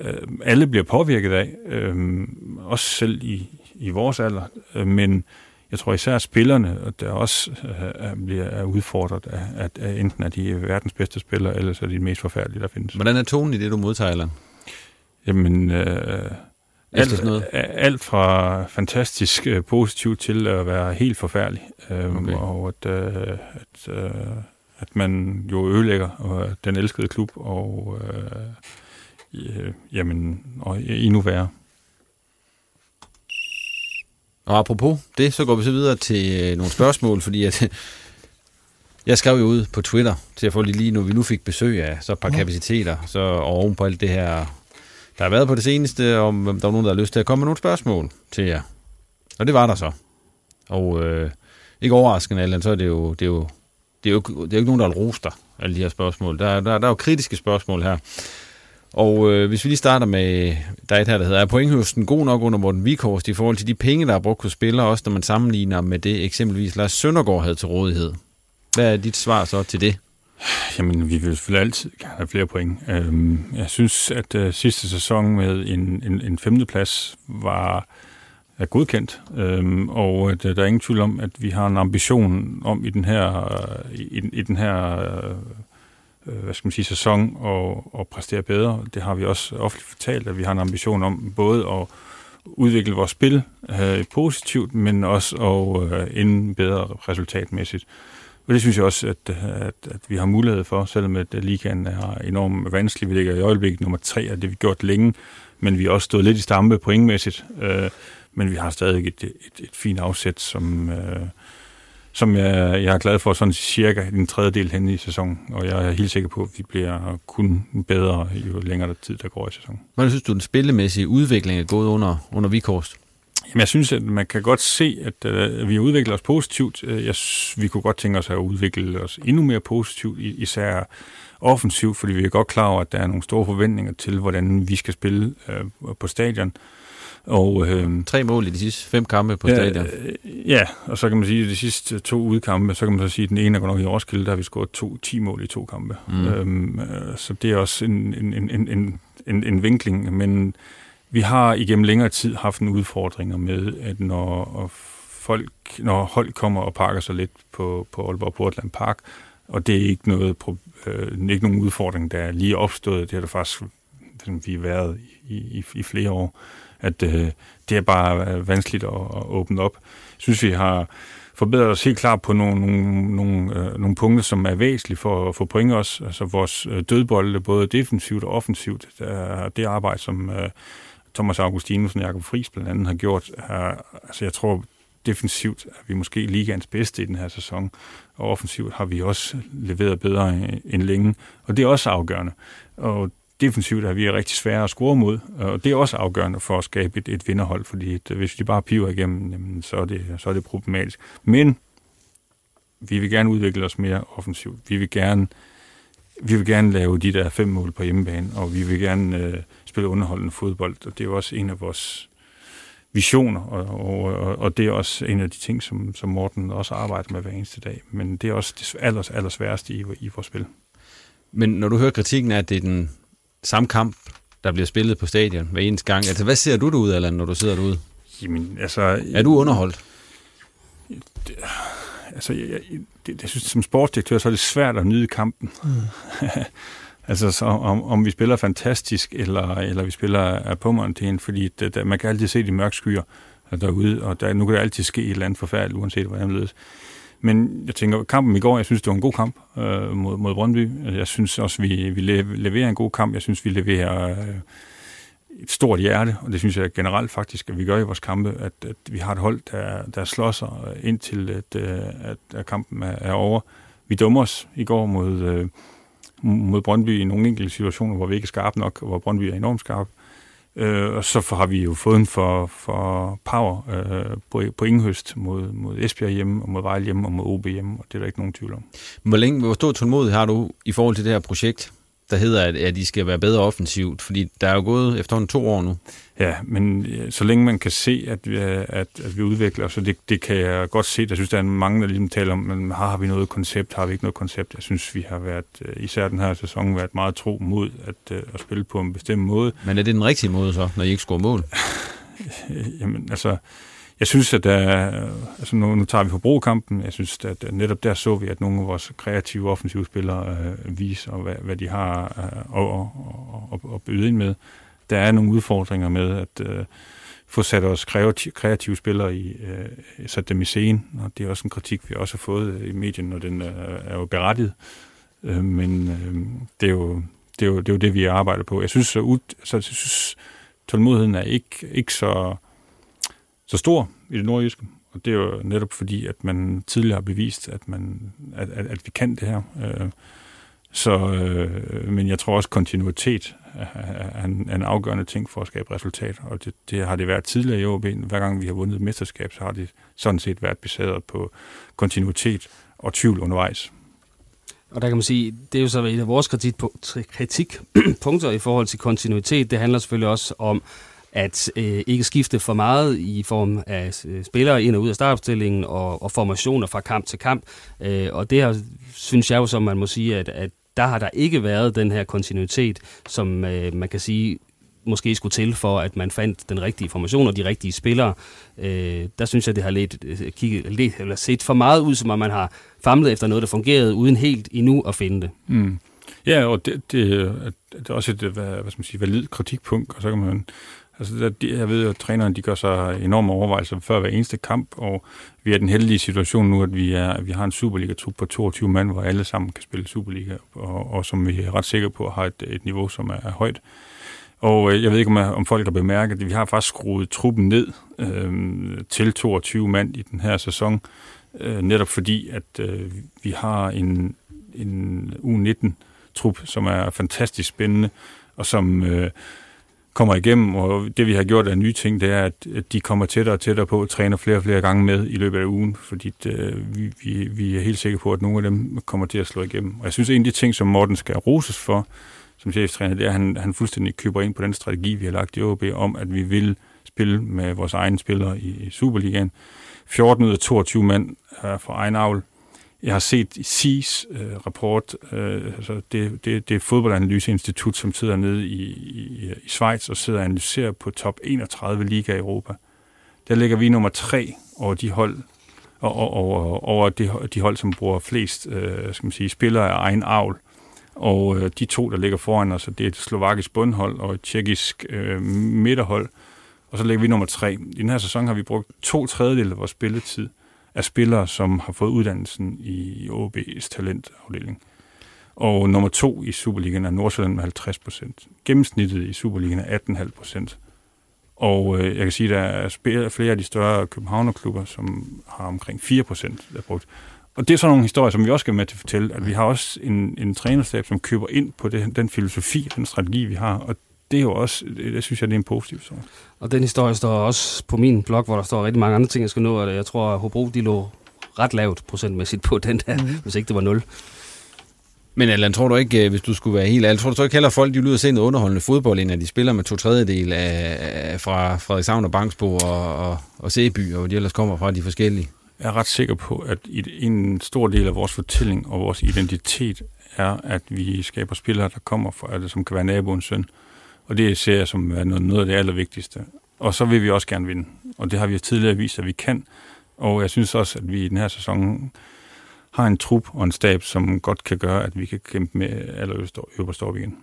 øh alle bliver påvirket af, øh, også selv i, i vores alder. Øh, men jeg tror især spillerne, der også øh, bliver er udfordret af, at, at enten er de verdens bedste spillere, eller så er de mest forfærdelige, der findes. Hvordan er tonen i det, du modtager, Allan? Jamen, øh, alt, noget? alt fra fantastisk øh, positivt til at være helt forfærdelig. Øh, okay. Og at, øh, at, øh, at man jo ødelægger øh, den elskede klub, og øh, øh, jamen, og endnu værre. Og apropos det, så går vi så videre til øh, nogle spørgsmål, fordi at, jeg skrev jo ud på Twitter til at få lige, lige nu, vi nu fik besøg af så et par ja. kapaciteter, så oven på alt det her, der har været på det seneste, om der var nogen, der har lyst til at komme med nogle spørgsmål til jer. Og det var der så. Og øh, ikke overraskende, Allan, så er det jo, det er jo, det er jo, det er jo ikke nogen, der vil rose dig, alle de her spørgsmål. Der, der, der er jo kritiske spørgsmål her. Og øh, hvis vi lige starter med, der er et her, der hedder, er pointhøsten god nok under Morten Vikhorst i forhold til de penge, der er brugt på spillere, også når man sammenligner med det eksempelvis Lars Søndergaard havde til rådighed? Hvad er dit svar så til det? Jamen, vi vil selvfølgelig altid gerne have flere point. Øhm, jeg synes, at øh, sidste sæson med en, en, en femteplads var er godkendt, øhm, og øh, at, der er ingen tvivl om, at vi har en ambition om i den her, øh, i, i den her øh, øh, Øh, hvad skal man sige, sæson og, og præstere bedre. Det har vi også ofte fortalt, at vi har en ambition om både at udvikle vores spil øh, positivt, men også at øh, ende bedre resultatmæssigt. Og det synes jeg også, at, at, at vi har mulighed for, selvom at ligaen er enormt vanskelig. Vi ligger i øjeblikket nummer tre, og det har vi gjort længe, men vi har også stået lidt i stampe pointmæssigt. Øh, men vi har stadig et, et, et fint afsæt, som, øh, som jeg, jeg er glad for sådan cirka en tredjedel hen i sæsonen, og jeg er helt sikker på, at vi bliver kun bedre, jo længere tid der går i sæsonen. Hvordan synes du, den spillemæssige udvikling er gået under, under Vikhorst? Jamen, jeg synes, at man kan godt se, at uh, vi har udviklet os positivt. Øh, jeg, vi kunne godt tænke os at udvikle os endnu mere positivt, især offensivt, fordi vi er godt klar over, at der er nogle store forventninger til, hvordan vi skal spille uh, på stadion. Og, øh, Tre mål i de sidste fem kampe på ja, stadion. Ja, og så kan man sige, at de sidste to udkampe, så kan man så sige, at den ene er godt nok i Roskilde, der har vi scoret to, 10 mål i to kampe. Mm. Øhm, øh, så det er også en, en, en, en, en, en vinkling, men vi har igennem længere tid haft en udfordringer med, at når folk, når hold kommer og pakker sig lidt på, på Aalborg Portland Park, og det er ikke noget øh, ikke nogen udfordring, der er lige opstået. Det har der faktisk vi været i, i, i flere år. At øh, det er bare øh, vanskeligt at, at åbne op. Jeg synes, vi har forbedret os helt klart på nogle, nogle, nogle, øh, nogle punkter, som er væsentlige for at få point os. Altså vores øh, dødbolde, både defensivt og offensivt. Der, det arbejde, som øh, Thomas Augustinus og Jakob Friis blandt andet har gjort, er, altså jeg tror, defensivt er vi måske ligaens bedste i den her sæson, og offensivt har vi også leveret bedre øh, end længe, og det er også afgørende. Og defensivt er vi rigtig svære at score mod, og det er også afgørende for at skabe et, et vinderhold, fordi et, hvis de bare piver igennem, jamen, så, er det, så er det problematisk. Men vi vil gerne udvikle os mere offensivt. Vi vil gerne, vi vil gerne lave de der fem mål på hjemmebane, og vi vil gerne øh, spille underholdende fodbold, og det er jo også en af vores visioner, og, og, og det er også en af de ting, som, som Morten også arbejder med hver eneste dag. Men det er også det allers, allers værste i, i vores spil. Men når du hører kritikken af, at det er den samme kamp, der bliver spillet på stadion hver eneste gang. Altså, hvad ser du derude, Allan, når du sidder derude? Jamen, altså... Er du underholdt? Det, altså, jeg, jeg, det, jeg synes, som sportsdirektør, så er det svært at nyde kampen. Mm. altså, så om, om vi spiller fantastisk, eller, eller vi spiller af pummerentæen, fordi det, der, man kan altid se de mørke skyer derude, og der, nu kan det altid ske et eller andet forfærdeligt, uanset hvordan det ledes. Men jeg tænker, kampen i går, jeg synes, det var en god kamp øh, mod, mod Brøndby. Jeg synes også, vi, vi leverer en god kamp. Jeg synes, vi leverer øh, et stort hjerte, og det synes jeg generelt faktisk, at vi gør i vores kampe, at, at vi har et hold, der, der slår sig øh, indtil, at, øh, at, at kampen er, er over. Vi dummer os i går mod, øh, mod Brøndby i nogle enkelte situationer, hvor vi ikke er skarpe nok, og hvor Brøndby er enormt skarpe. Øh, og så har vi jo fået en for, for power øh, på, på Inghøst mod, mod Esbjerg hjemme, og mod Vejle hjemme, og mod OB hjemme, og det er der ikke nogen tvivl om. Hvor, længe, hvor stor tålmodighed har du i forhold til det her projekt, der hedder, at, at de skal være bedre offensivt? Fordi der er jo gået efterhånden to år nu. Ja, men øh, så længe man kan se, at vi, at, at vi udvikler så det, det kan jeg godt se. Jeg synes, der er mange, der ligesom taler om, men har vi noget koncept, har vi ikke noget koncept? Jeg synes, vi har været, øh, især den her sæson, været meget tro mod at, øh, at spille på en bestemt måde. Men er det den rigtige måde så, når I ikke scorer mål? Jamen, altså, jeg synes, at der, altså nu, nu tager vi forbrugerkampen. Jeg synes, at øh, netop der så vi, at nogle af vores kreative offensive spillere øh, viser, hvad, hvad de har øh, at, at, at, at byde ind med der er nogle udfordringer med at øh, få sat os kreative, kreative spillere i, øh, sat dem i scenen, og det er også en kritik, vi også har fået i medien, og den er, er jo berettiget. Øh, men øh, det, er jo, det, er jo, det er jo det, vi arbejder på. Jeg synes, så ud, så, jeg synes tålmodigheden er ikke, ikke så, så stor i det nordjyske. Og det er jo netop fordi, at man tidligere har bevist, at, man, at, at, at vi kan det her. Øh, så, øh, men jeg tror også, kontinuitet er en, en afgørende ting for at skabe resultater, og det, det har det været tidligere i OB. Hver gang vi har vundet et mesterskab, så har det sådan set været baseret på kontinuitet og tvivl undervejs. Og der kan man sige, det er jo så et af vores kritikpunkter i forhold til kontinuitet. Det handler selvfølgelig også om at øh, ikke skifte for meget i form af øh, spillere ind og ud af startopstillingen og, og formationer fra kamp til kamp. Øh, og det her synes jeg jo, som man må sige, at, at der har der ikke været den her kontinuitet, som øh, man kan sige måske skulle til for, at man fandt den rigtige formation og de rigtige spillere. Øh, der synes jeg, det har let, øh, kigget, let, eller set for meget ud, som om man har famlet efter noget, der fungerede, uden helt endnu at finde det. Mm. Ja, og det, det, det er også et hvad, hvad skal man sige, valid kritikpunkt, og så kan man Altså, der, jeg ved jo, at trænerne de gør sig enorme overvejelser før hver eneste kamp, og vi er i den heldige situation nu, at vi, er, at vi har en Superliga-trup på 22 mand, hvor alle sammen kan spille Superliga, og, og som vi er ret sikre på har et, et niveau, som er, er højt. Og øh, jeg ved ikke, om, om folk har bemærket, at vi har faktisk skruet truppen ned øh, til 22 mand i den her sæson, øh, netop fordi, at øh, vi har en, en U19-trup, som er fantastisk spændende, og som... Øh, kommer igennem, og det vi har gjort af nye ting, det er, at de kommer tættere og tættere på, og træner flere og flere gange med i løbet af ugen, fordi det, vi, vi, vi er helt sikre på, at nogle af dem kommer til at slå igennem. Og jeg synes, en af de ting, som Morten skal roses for som cheftræner, det er, at han, han fuldstændig køber ind på den strategi, vi har lagt i OB, om at vi vil spille med vores egne spillere i, i Superligaen. 14 ud af 22 mand er fra egen avl. Jeg har set SIS øh, rapport, øh, altså det, det, det er fodboldanalyseinstitut, som sidder nede i, i, i Schweiz og sidder og analyserer på top 31 liga i Europa. Der ligger vi nummer tre over de hold, og over, over de, de hold, som bruger flest øh, skal man sige, spillere af egen avl. Og øh, de to, der ligger foran os, det er et slovakisk bundhold og et tjekkisk øh, midterhold. Og så ligger vi nummer tre. I den her sæson har vi brugt to tredjedel af vores spilletid af spillere, som har fået uddannelsen i OB's talentafdeling. Og nummer to i Superligaen er Nordsjælland med 50 procent. Gennemsnittet i Superligaen er 18,5 procent. Og øh, jeg kan sige, at der er flere af de større københavnerklubber, som har omkring 4 procent, der brugt. Og det er sådan nogle historier, som vi også skal med til at fortælle, at vi har også en, en trænerstab, som køber ind på det, den filosofi, den strategi, vi har. Og det er jo også, det, det synes jeg, det er en positiv så. Og den historie står også på min blog, hvor der står rigtig mange andre ting, jeg skal nå. Og jeg tror, at Hobro, de lå ret lavt procentmæssigt på den der, mm-hmm. hvis ikke det var 0. Men Allan, tror du ikke, øh, hvis du skulle være helt ærlig, tror du ikke heller, at folk de lyder se noget underholdende fodbold, end at de spiller med to tredjedel af, fra Frederikshavn og Bangsbo og, og, og Sæby, og hvor de ellers kommer fra de forskellige? Jeg er ret sikker på, at en stor del af vores fortælling og vores identitet er, at vi skaber spillere, der kommer fra, det, som kan være naboens søn. Og det ser jeg som noget, noget af det allervigtigste. Og så vil vi også gerne vinde. Og det har vi tidligere vist, at vi kan. Og jeg synes også, at vi i den her sæson har en trup og en stab, som godt kan gøre, at vi kan kæmpe med allerøverst op igen.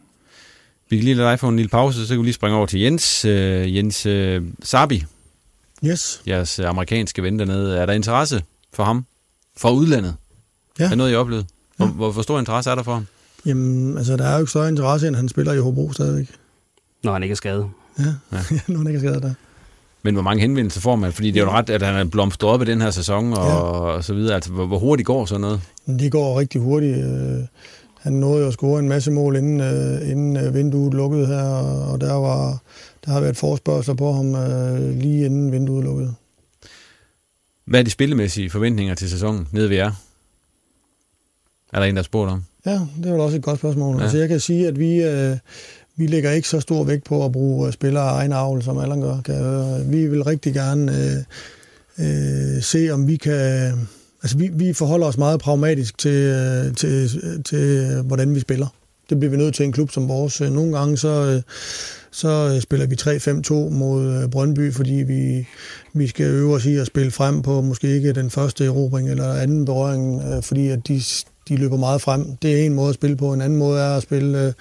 Vi kan lige lade dig få en lille pause, så kan vi lige springe over til Jens. Uh, Jens uh, Sabi. Yes. Jeres amerikanske ven dernede. Er der interesse for ham? Fra udlandet? Ja. Er det noget, I oplevet? Hvor, ja. hvor, hvor stor interesse er der for ham? Jamen, altså, der er jo ikke større interesse, end han spiller i Hobro stadigvæk. Når han ikke er skadet. Ja, ja. når han ikke er skadet der. Men hvor mange henvendelser får man? Fordi det er jo ret, at han er blomstret op i den her sæson og, ja. og så videre. Altså, hvor, hvor hurtigt går sådan noget? Det går rigtig hurtigt. Øh, han nåede jo at score en masse mål, inden, øh, inden øh, vinduet lukkede her, og der, var, der har været forspørgsel på ham lige inden vinduet lukkede. Hvad er de spillemæssige forventninger til sæsonen nede ved jer? Er der en, der har spurgt om? Ja, det var også et godt spørgsmål. Ja. Altså, jeg kan sige, at vi, vi lægger ikke så stor vægt på at bruge øh, spillere af egen avl, som Allan gør. Kan høre. Vi vil rigtig gerne øh, øh, se, om vi kan... Altså, vi, vi forholder os meget pragmatisk til, øh, til, øh, til, øh, hvordan vi spiller. Det bliver vi nødt til en klub som vores. Nogle gange så, så spiller vi 3-5-2 mod Brøndby, fordi vi, vi skal øve os i at spille frem på måske ikke den første erobring eller anden berøring, fordi at de, de løber meget frem. Det er en måde at spille på. En anden måde er at spille... Øh,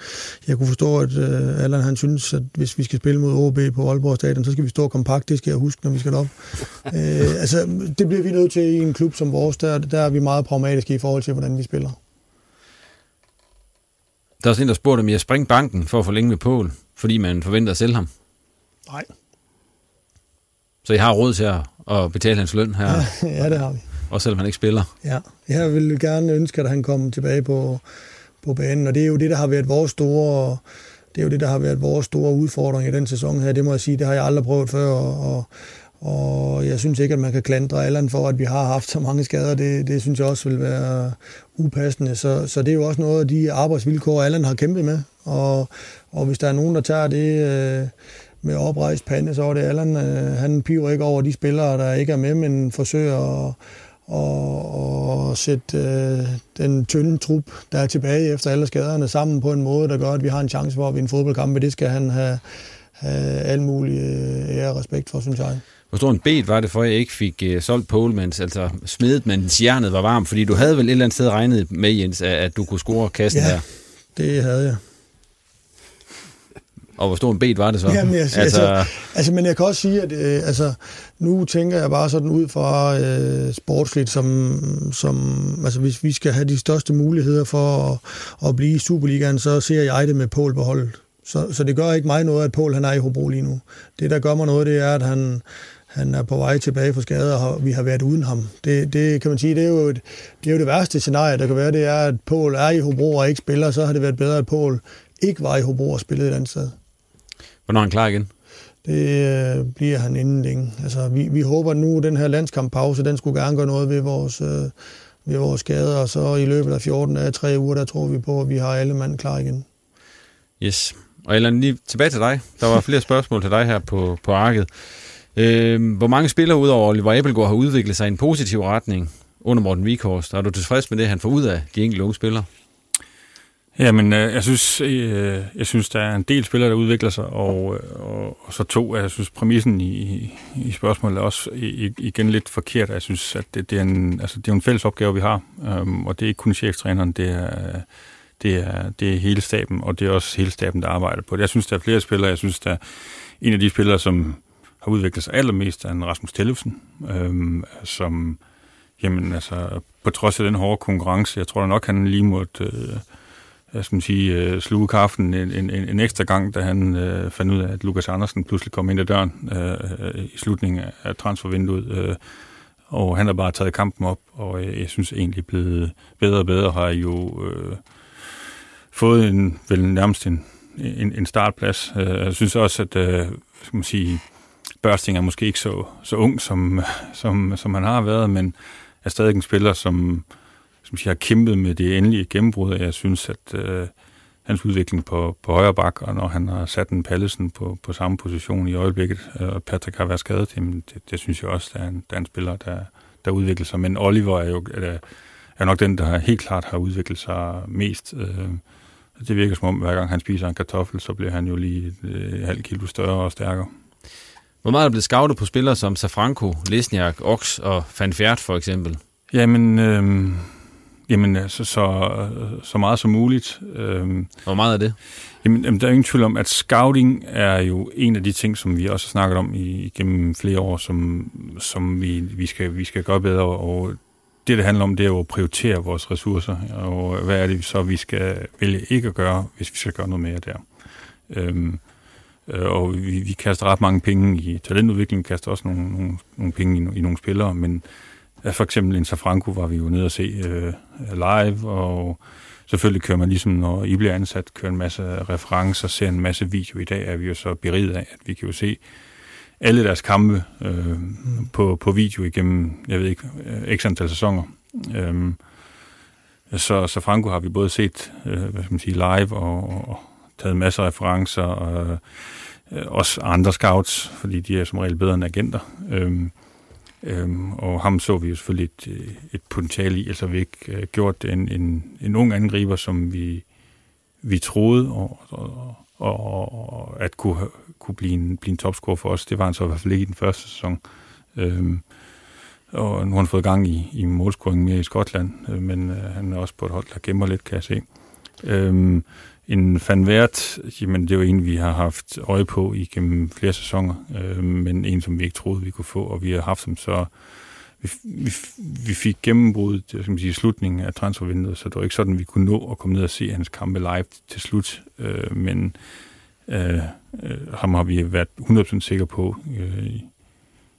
jeg kunne forstå, at øh, Allan han synes, at hvis vi skal spille mod OB på Aalborg Stadion, så skal vi stå kompakt. Det skal jeg huske, når vi skal op. øh, altså, det bliver vi nødt til i en klub som vores. Der, der er vi meget pragmatiske i forhold til, hvordan vi spiller. Der er også en, der spurgte, om jeg springe banken for at forlænge med Pål, fordi man forventer at sælge ham. Nej. Så I har råd til at, at betale hans løn her? Ja, ja, det har vi. Også selvom han ikke spiller. Ja, jeg vil gerne ønske, at han kommer tilbage på, på banen, og det er jo det, der har været vores store... Det er jo det, der har været vores store udfordring i den sæson her. Det må jeg sige, det har jeg aldrig prøvet før, og, og, og jeg synes ikke, at man kan klandre Allan for, at vi har haft så mange skader. Det, det synes jeg også vil være upassende. Så, så det er jo også noget af de arbejdsvilkår, Allan har kæmpet med. Og, og hvis der er nogen, der tager det øh, med oprejst pande, så er det Allan. Øh, han piver ikke over de spillere, der ikke er med, men forsøger at og, og sætte øh, den tynde trup, der er tilbage efter alle skaderne, sammen på en måde, der gør, at vi har en chance for at vinde fodboldkampe. Det skal han have, have al mulig øh, ære og respekt for, synes jeg. Hvor stor en bed var det for, at jeg ikke fik uh, solgt Pole, mens altså smedet, mens jernet var varmt? Fordi du havde vel et eller andet sted regnet med, Jens, at, at du kunne score kassen ja, der? det havde jeg. Og hvor stor en bed var det så? Jamen, jeg, altså, altså, altså, men jeg kan også sige, at øh, altså, nu tænker jeg bare sådan ud fra øh, sportsligt, som, som, altså, hvis vi skal have de største muligheder for at, at blive i Superligaen, så ser jeg det med Pål på holdet. Så, så det gør ikke mig noget, at Pål han er i Hobro lige nu. Det, der gør mig noget, det er, at han, han er på vej tilbage fra skade, og vi har været uden ham. Det, det kan man sige, det er, jo et, det er jo det værste scenarie, der kan være, det er, at Pål er i Hobro og ikke spiller, så har det været bedre, at Pål ikke var i Hobro og spillede et andet sted. Hvornår er han klar igen? Det øh, bliver han inden længe. Altså, vi, vi håber nu, at den her landskamppause, den skulle gerne gøre noget ved vores, øh, ved vores skader, og så i løbet af 14 dage, tre uger, der tror vi på, at vi har alle mand klar igen. Yes. Og Ellen, lige tilbage til dig. Der var flere spørgsmål til dig her på, på arket. Øh, hvor mange spillere udover Oliver Abelgaard har udviklet sig i en positiv retning under Morten Vikhorst? Er du tilfreds med det, han får ud af de enkelte unge spillere? Jamen, øh, jeg synes, øh, jeg synes, der er en del spillere, der udvikler sig, og, øh, og, og så to, jeg synes, præmissen i, i spørgsmålet er også igen lidt forkert. Jeg synes, at det, det, er, en, altså, det er en fælles opgave, vi har, øhm, og det er ikke kun cheftræneren, det er, det, er, det er hele staben, og det er også hele staben, der arbejder på det. Jeg synes, der er flere spillere. Jeg synes, der er en af de spillere, som har udviklet sig allermest, er en Rasmus Tellefsen, øhm, som, jamen, altså, på trods af den hårde konkurrence, jeg tror da nok, han lige måtte... Øh, jeg skal sige, øh, sluge kaffen en, en, en ekstra gang, da han øh, fandt ud af, at Lukas Andersen pludselig kom ind ad døren øh, øh i slutningen af transfervinduet. Øh, og han har bare taget kampen op, og øh, jeg synes egentlig blevet bedre og bedre, har jo øh, fået en, vel nærmest en, en, en startplads. Øh, jeg synes også, at øh, skal man sige, Børsting er måske ikke så, så ung, som, som, som han har været, men er stadig en spiller, som som siger, har kæmpet med det endelige gennembrud, og jeg synes, at øh, hans udvikling på, på højre bak, og når han har sat en Pallesen på, på samme position i øjeblikket, øh, og Patrick har været skadet, jamen, det, det synes jeg også, der er en, der er en spiller, der, der udvikler sig. Men Oliver er jo er, er nok den, der helt klart har udviklet sig mest. Øh, det virker som om, hver gang han spiser en kartoffel, så bliver han jo lige et øh, halvt kilo større og stærkere. Hvor meget er blevet scoutet på spillere som Safranco, Lesniak, Ox og Van Fjert for eksempel? Jamen, øh, Jamen, altså, så, så meget som muligt. Øhm, Hvor meget er det? Jamen, jamen, der er ingen tvivl om, at scouting er jo en af de ting, som vi også har snakket om i, gennem flere år, som, som vi, vi, skal, vi skal gøre bedre. Og det, det handler om, det er jo at prioritere vores ressourcer. Og hvad er det så, vi skal vælge ikke at gøre, hvis vi skal gøre noget mere der. Øhm, øh, og vi, vi kaster ret mange penge i talentudvikling, vi kaster også nogle, nogle, nogle penge i, i nogle spillere, men for eksempel en Safranco var vi jo nede og se øh, live, og selvfølgelig kører man ligesom, når I bliver ansat, kører en masse referencer, ser en masse video. I dag er vi jo så beriget af, at vi kan jo se alle deres kampe øh, mm. på, på video igennem, jeg ved ikke, øh, x antal sæsoner. Øh, så, så Franco har vi både set øh, hvad skal man sige, live og, og taget masser af referencer, og øh, også andre scouts, fordi de er som regel bedre end agenter. Øh, Øhm, og ham så vi jo selvfølgelig et, øh, et potentiale i, altså vi ikke øh, gjort en, en, en ung angriber, som vi, vi troede, og, og, og, og at kunne, kunne blive en, blive en topscorer for os. Det var han så i hvert fald ikke i den første sæson. Øhm, og nu har han fået gang i, i målscoring mere i Skotland, øh, men øh, han er også på et hold, der gemmer lidt, kan jeg se. Øhm, en Van jamen det er jo en, vi har haft øje på igennem flere sæsoner, øh, men en, som vi ikke troede, vi kunne få, og vi har haft som så... Vi, vi, vi fik gennembrud skal man sige, i slutningen af transfervinduet, så det var ikke sådan, vi kunne nå at komme ned og se hans kampe live til slut, øh, men øh, øh, ham har vi været 100% sikre på øh,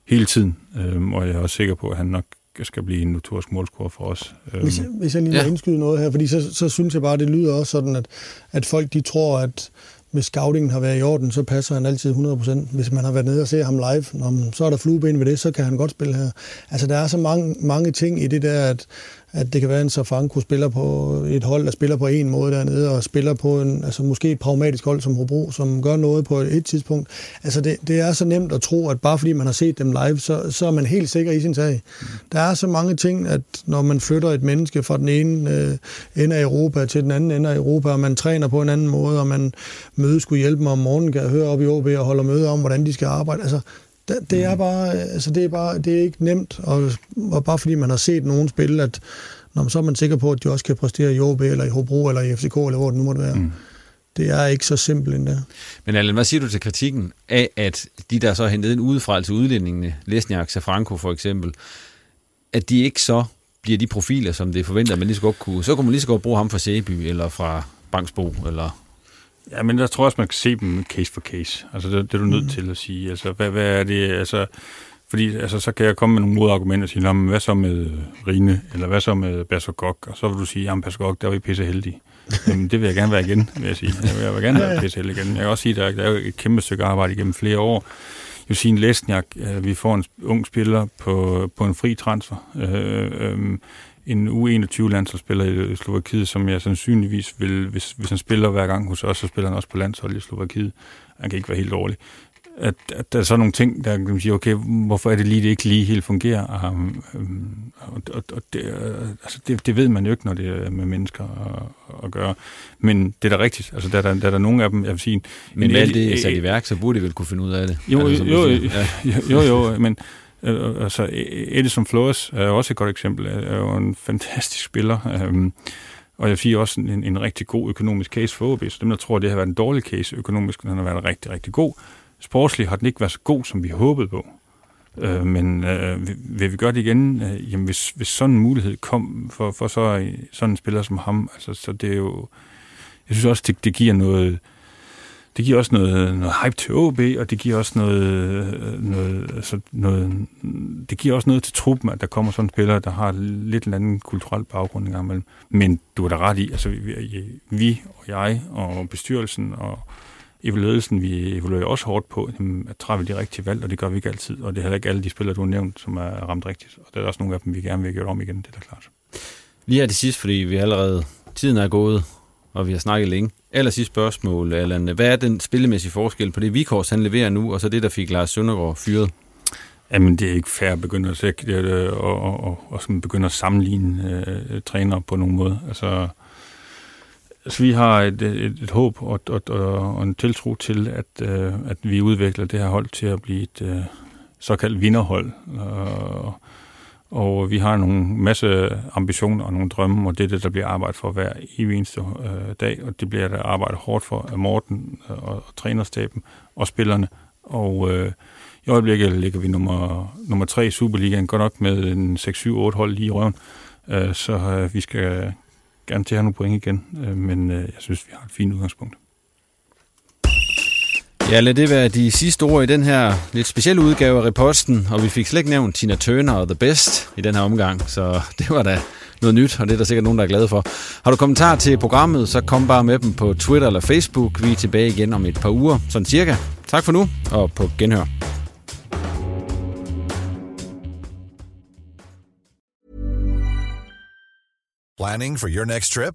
hele tiden, øh, og jeg er også sikker på, at han nok skal blive en notorisk målscorer for os. Hvis, øhm. hvis jeg lige må ja. indskyde noget her, fordi så, så synes jeg bare, det lyder også sådan, at, at folk de tror, at hvis scoutingen har været i orden, så passer han altid 100%. Hvis man har været nede og se ham live, når, så er der flueben ved det, så kan han godt spille her. Altså, der er så mange, mange ting i det der, at, at det kan være, en Safanko spiller på et hold, der spiller på en måde dernede, og spiller på en, altså måske et pragmatisk hold som Hobro, som gør noget på et tidspunkt. Altså det, det er så nemt at tro, at bare fordi man har set dem live, så, så er man helt sikker i sin sag. Der er så mange ting, at når man flytter et menneske fra den ene øh, ende af Europa til den anden ende af Europa, og man træner på en anden måde, og man mødes skulle hjælpe dem om morgenen, kan jeg høre op i OB og holder møde om, hvordan de skal arbejde. Altså, det, det er mm. bare, altså det er bare, det er ikke nemt, og, og bare fordi man har set nogen spille, at når så er man sikker på, at de også kan præstere i OB, eller i Hobro, eller i FCK, eller hvor det nu måtte være. Mm. Det er ikke så simpelt endda. Men Allen, hvad siger du til kritikken af, at de der så er hentet ind udefra, altså udlændingene, Lesniak, Safranco for eksempel, at de ikke så bliver de profiler, som det forventer, at man lige så godt kunne. Så kunne man lige så godt bruge ham fra Sæby, eller fra Bangsbo, eller Ja, men der tror jeg også, man kan se dem case for case. Altså, det, det er du nødt mm. til at sige. Altså, hvad, hvad er det? Altså, fordi altså, så kan jeg komme med nogle modargumenter og sige, hvad så med Rine, eller hvad så med Basogok? Og så vil du sige, at Basogok, der var I pisse heldige. Jamen, det vil jeg gerne være igen, vil jeg sige. Jeg vil, jeg vil gerne være pisse heldig igen. Jeg kan også sige, at der, der er et kæmpe stykke arbejde igennem flere år. Josin Lesniak, øh, vi får en ung spiller på, på en fri transfer. Øh, øh, en U21-landsholdsspiller i Slovakiet, som jeg sandsynligvis vil, hvis, hvis han spiller hver gang hos os, så spiller han også på landshold i Slovakiet. Han kan ikke være helt dårlig. at, at der er så nogle ting, der kan man sige, okay, hvorfor er det lige, det ikke lige helt fungerer? Um, um, og og det, uh, altså det, det ved man jo ikke, når det er med mennesker at, at gøre. Men det er da rigtigt. Altså, der, der, der er der nogle af dem, jeg vil sige... Men alt det er sat i værk, så burde de vel kunne finde ud af det? Jo, altså, jo, jo, jo, jo, jo, men Øh, øh, altså, e- e- Edison Flores er også et godt eksempel. Er jo en fantastisk spiller. Um, og jeg siger også en, en rigtig god økonomisk case for OB. Så dem, der tror, det har været en dårlig case økonomisk, den har været rigtig, rigtig god sportsligt har den ikke været så god, som vi håbede på. Øh, men øh, vil vi gøre det igen? Øh, jamen, hvis, hvis sådan en mulighed kom for, for så, sådan en spiller som ham, altså, så det er jo... Jeg synes også, det, det giver noget... Det giver også noget, noget hype til OB, og det giver også noget, øh, noget, altså noget, det giver også noget til truppen, at der kommer sådan en spiller, der har lidt en anden kulturel baggrund engang imellem. Men du er da ret i, altså vi, vi og jeg og bestyrelsen og, evaluelsen, vi evaluerer også hårdt på, at træffe de rigtige valg, og det gør vi ikke altid. Og det er heller ikke alle de spillere, du har nævnt, som er ramt rigtigt. Og der er også nogle af dem, vi gerne vil gøre om igen, det er da klart. Lige her til sidst, fordi vi allerede, tiden er gået, og vi har snakket længe. Aller sidste spørgsmål, Allan. Hvad er den spillemæssige forskel på det, Vikors han leverer nu, og så det, der fik Lars Søndergaard fyret? Jamen, det er ikke fair at begynde at, sætte, øh, og, og, og, og begynde at sammenligne øh, øh træner på nogen måde. Altså, Altså, vi har et, øh, et, et håb og, og, og en tiltro til, at, øh, at vi udvikler det her hold til at blive et øh, såkaldt vinderhold. Og, og vi har nogle masse ambitioner og nogle drømme, og det er det, der bliver arbejdet for hver evig eneste øh, dag, og det bliver der arbejdet hårdt for af Morten øh, og, og trænerstaben og spillerne. Og øh, i øjeblikket ligger vi nummer, nummer tre i Superligaen, godt nok med en 6-7-8 hold lige i røven. Øh, så øh, vi skal gerne til at have nogle point igen, øh, men øh, jeg synes, vi har et fint udgangspunkt. Ja, lad det være de sidste ord i den her lidt specielle udgave af Reposten, og vi fik slet ikke nævnt Tina Turner og The Best i den her omgang, så det var da noget nyt, og det er der sikkert nogen, der er glade for. Har du kommentar til programmet, så kom bare med dem på Twitter eller Facebook. Vi er tilbage igen om et par uger, sådan cirka. Tak for nu, og på genhør. Planning for your next trip?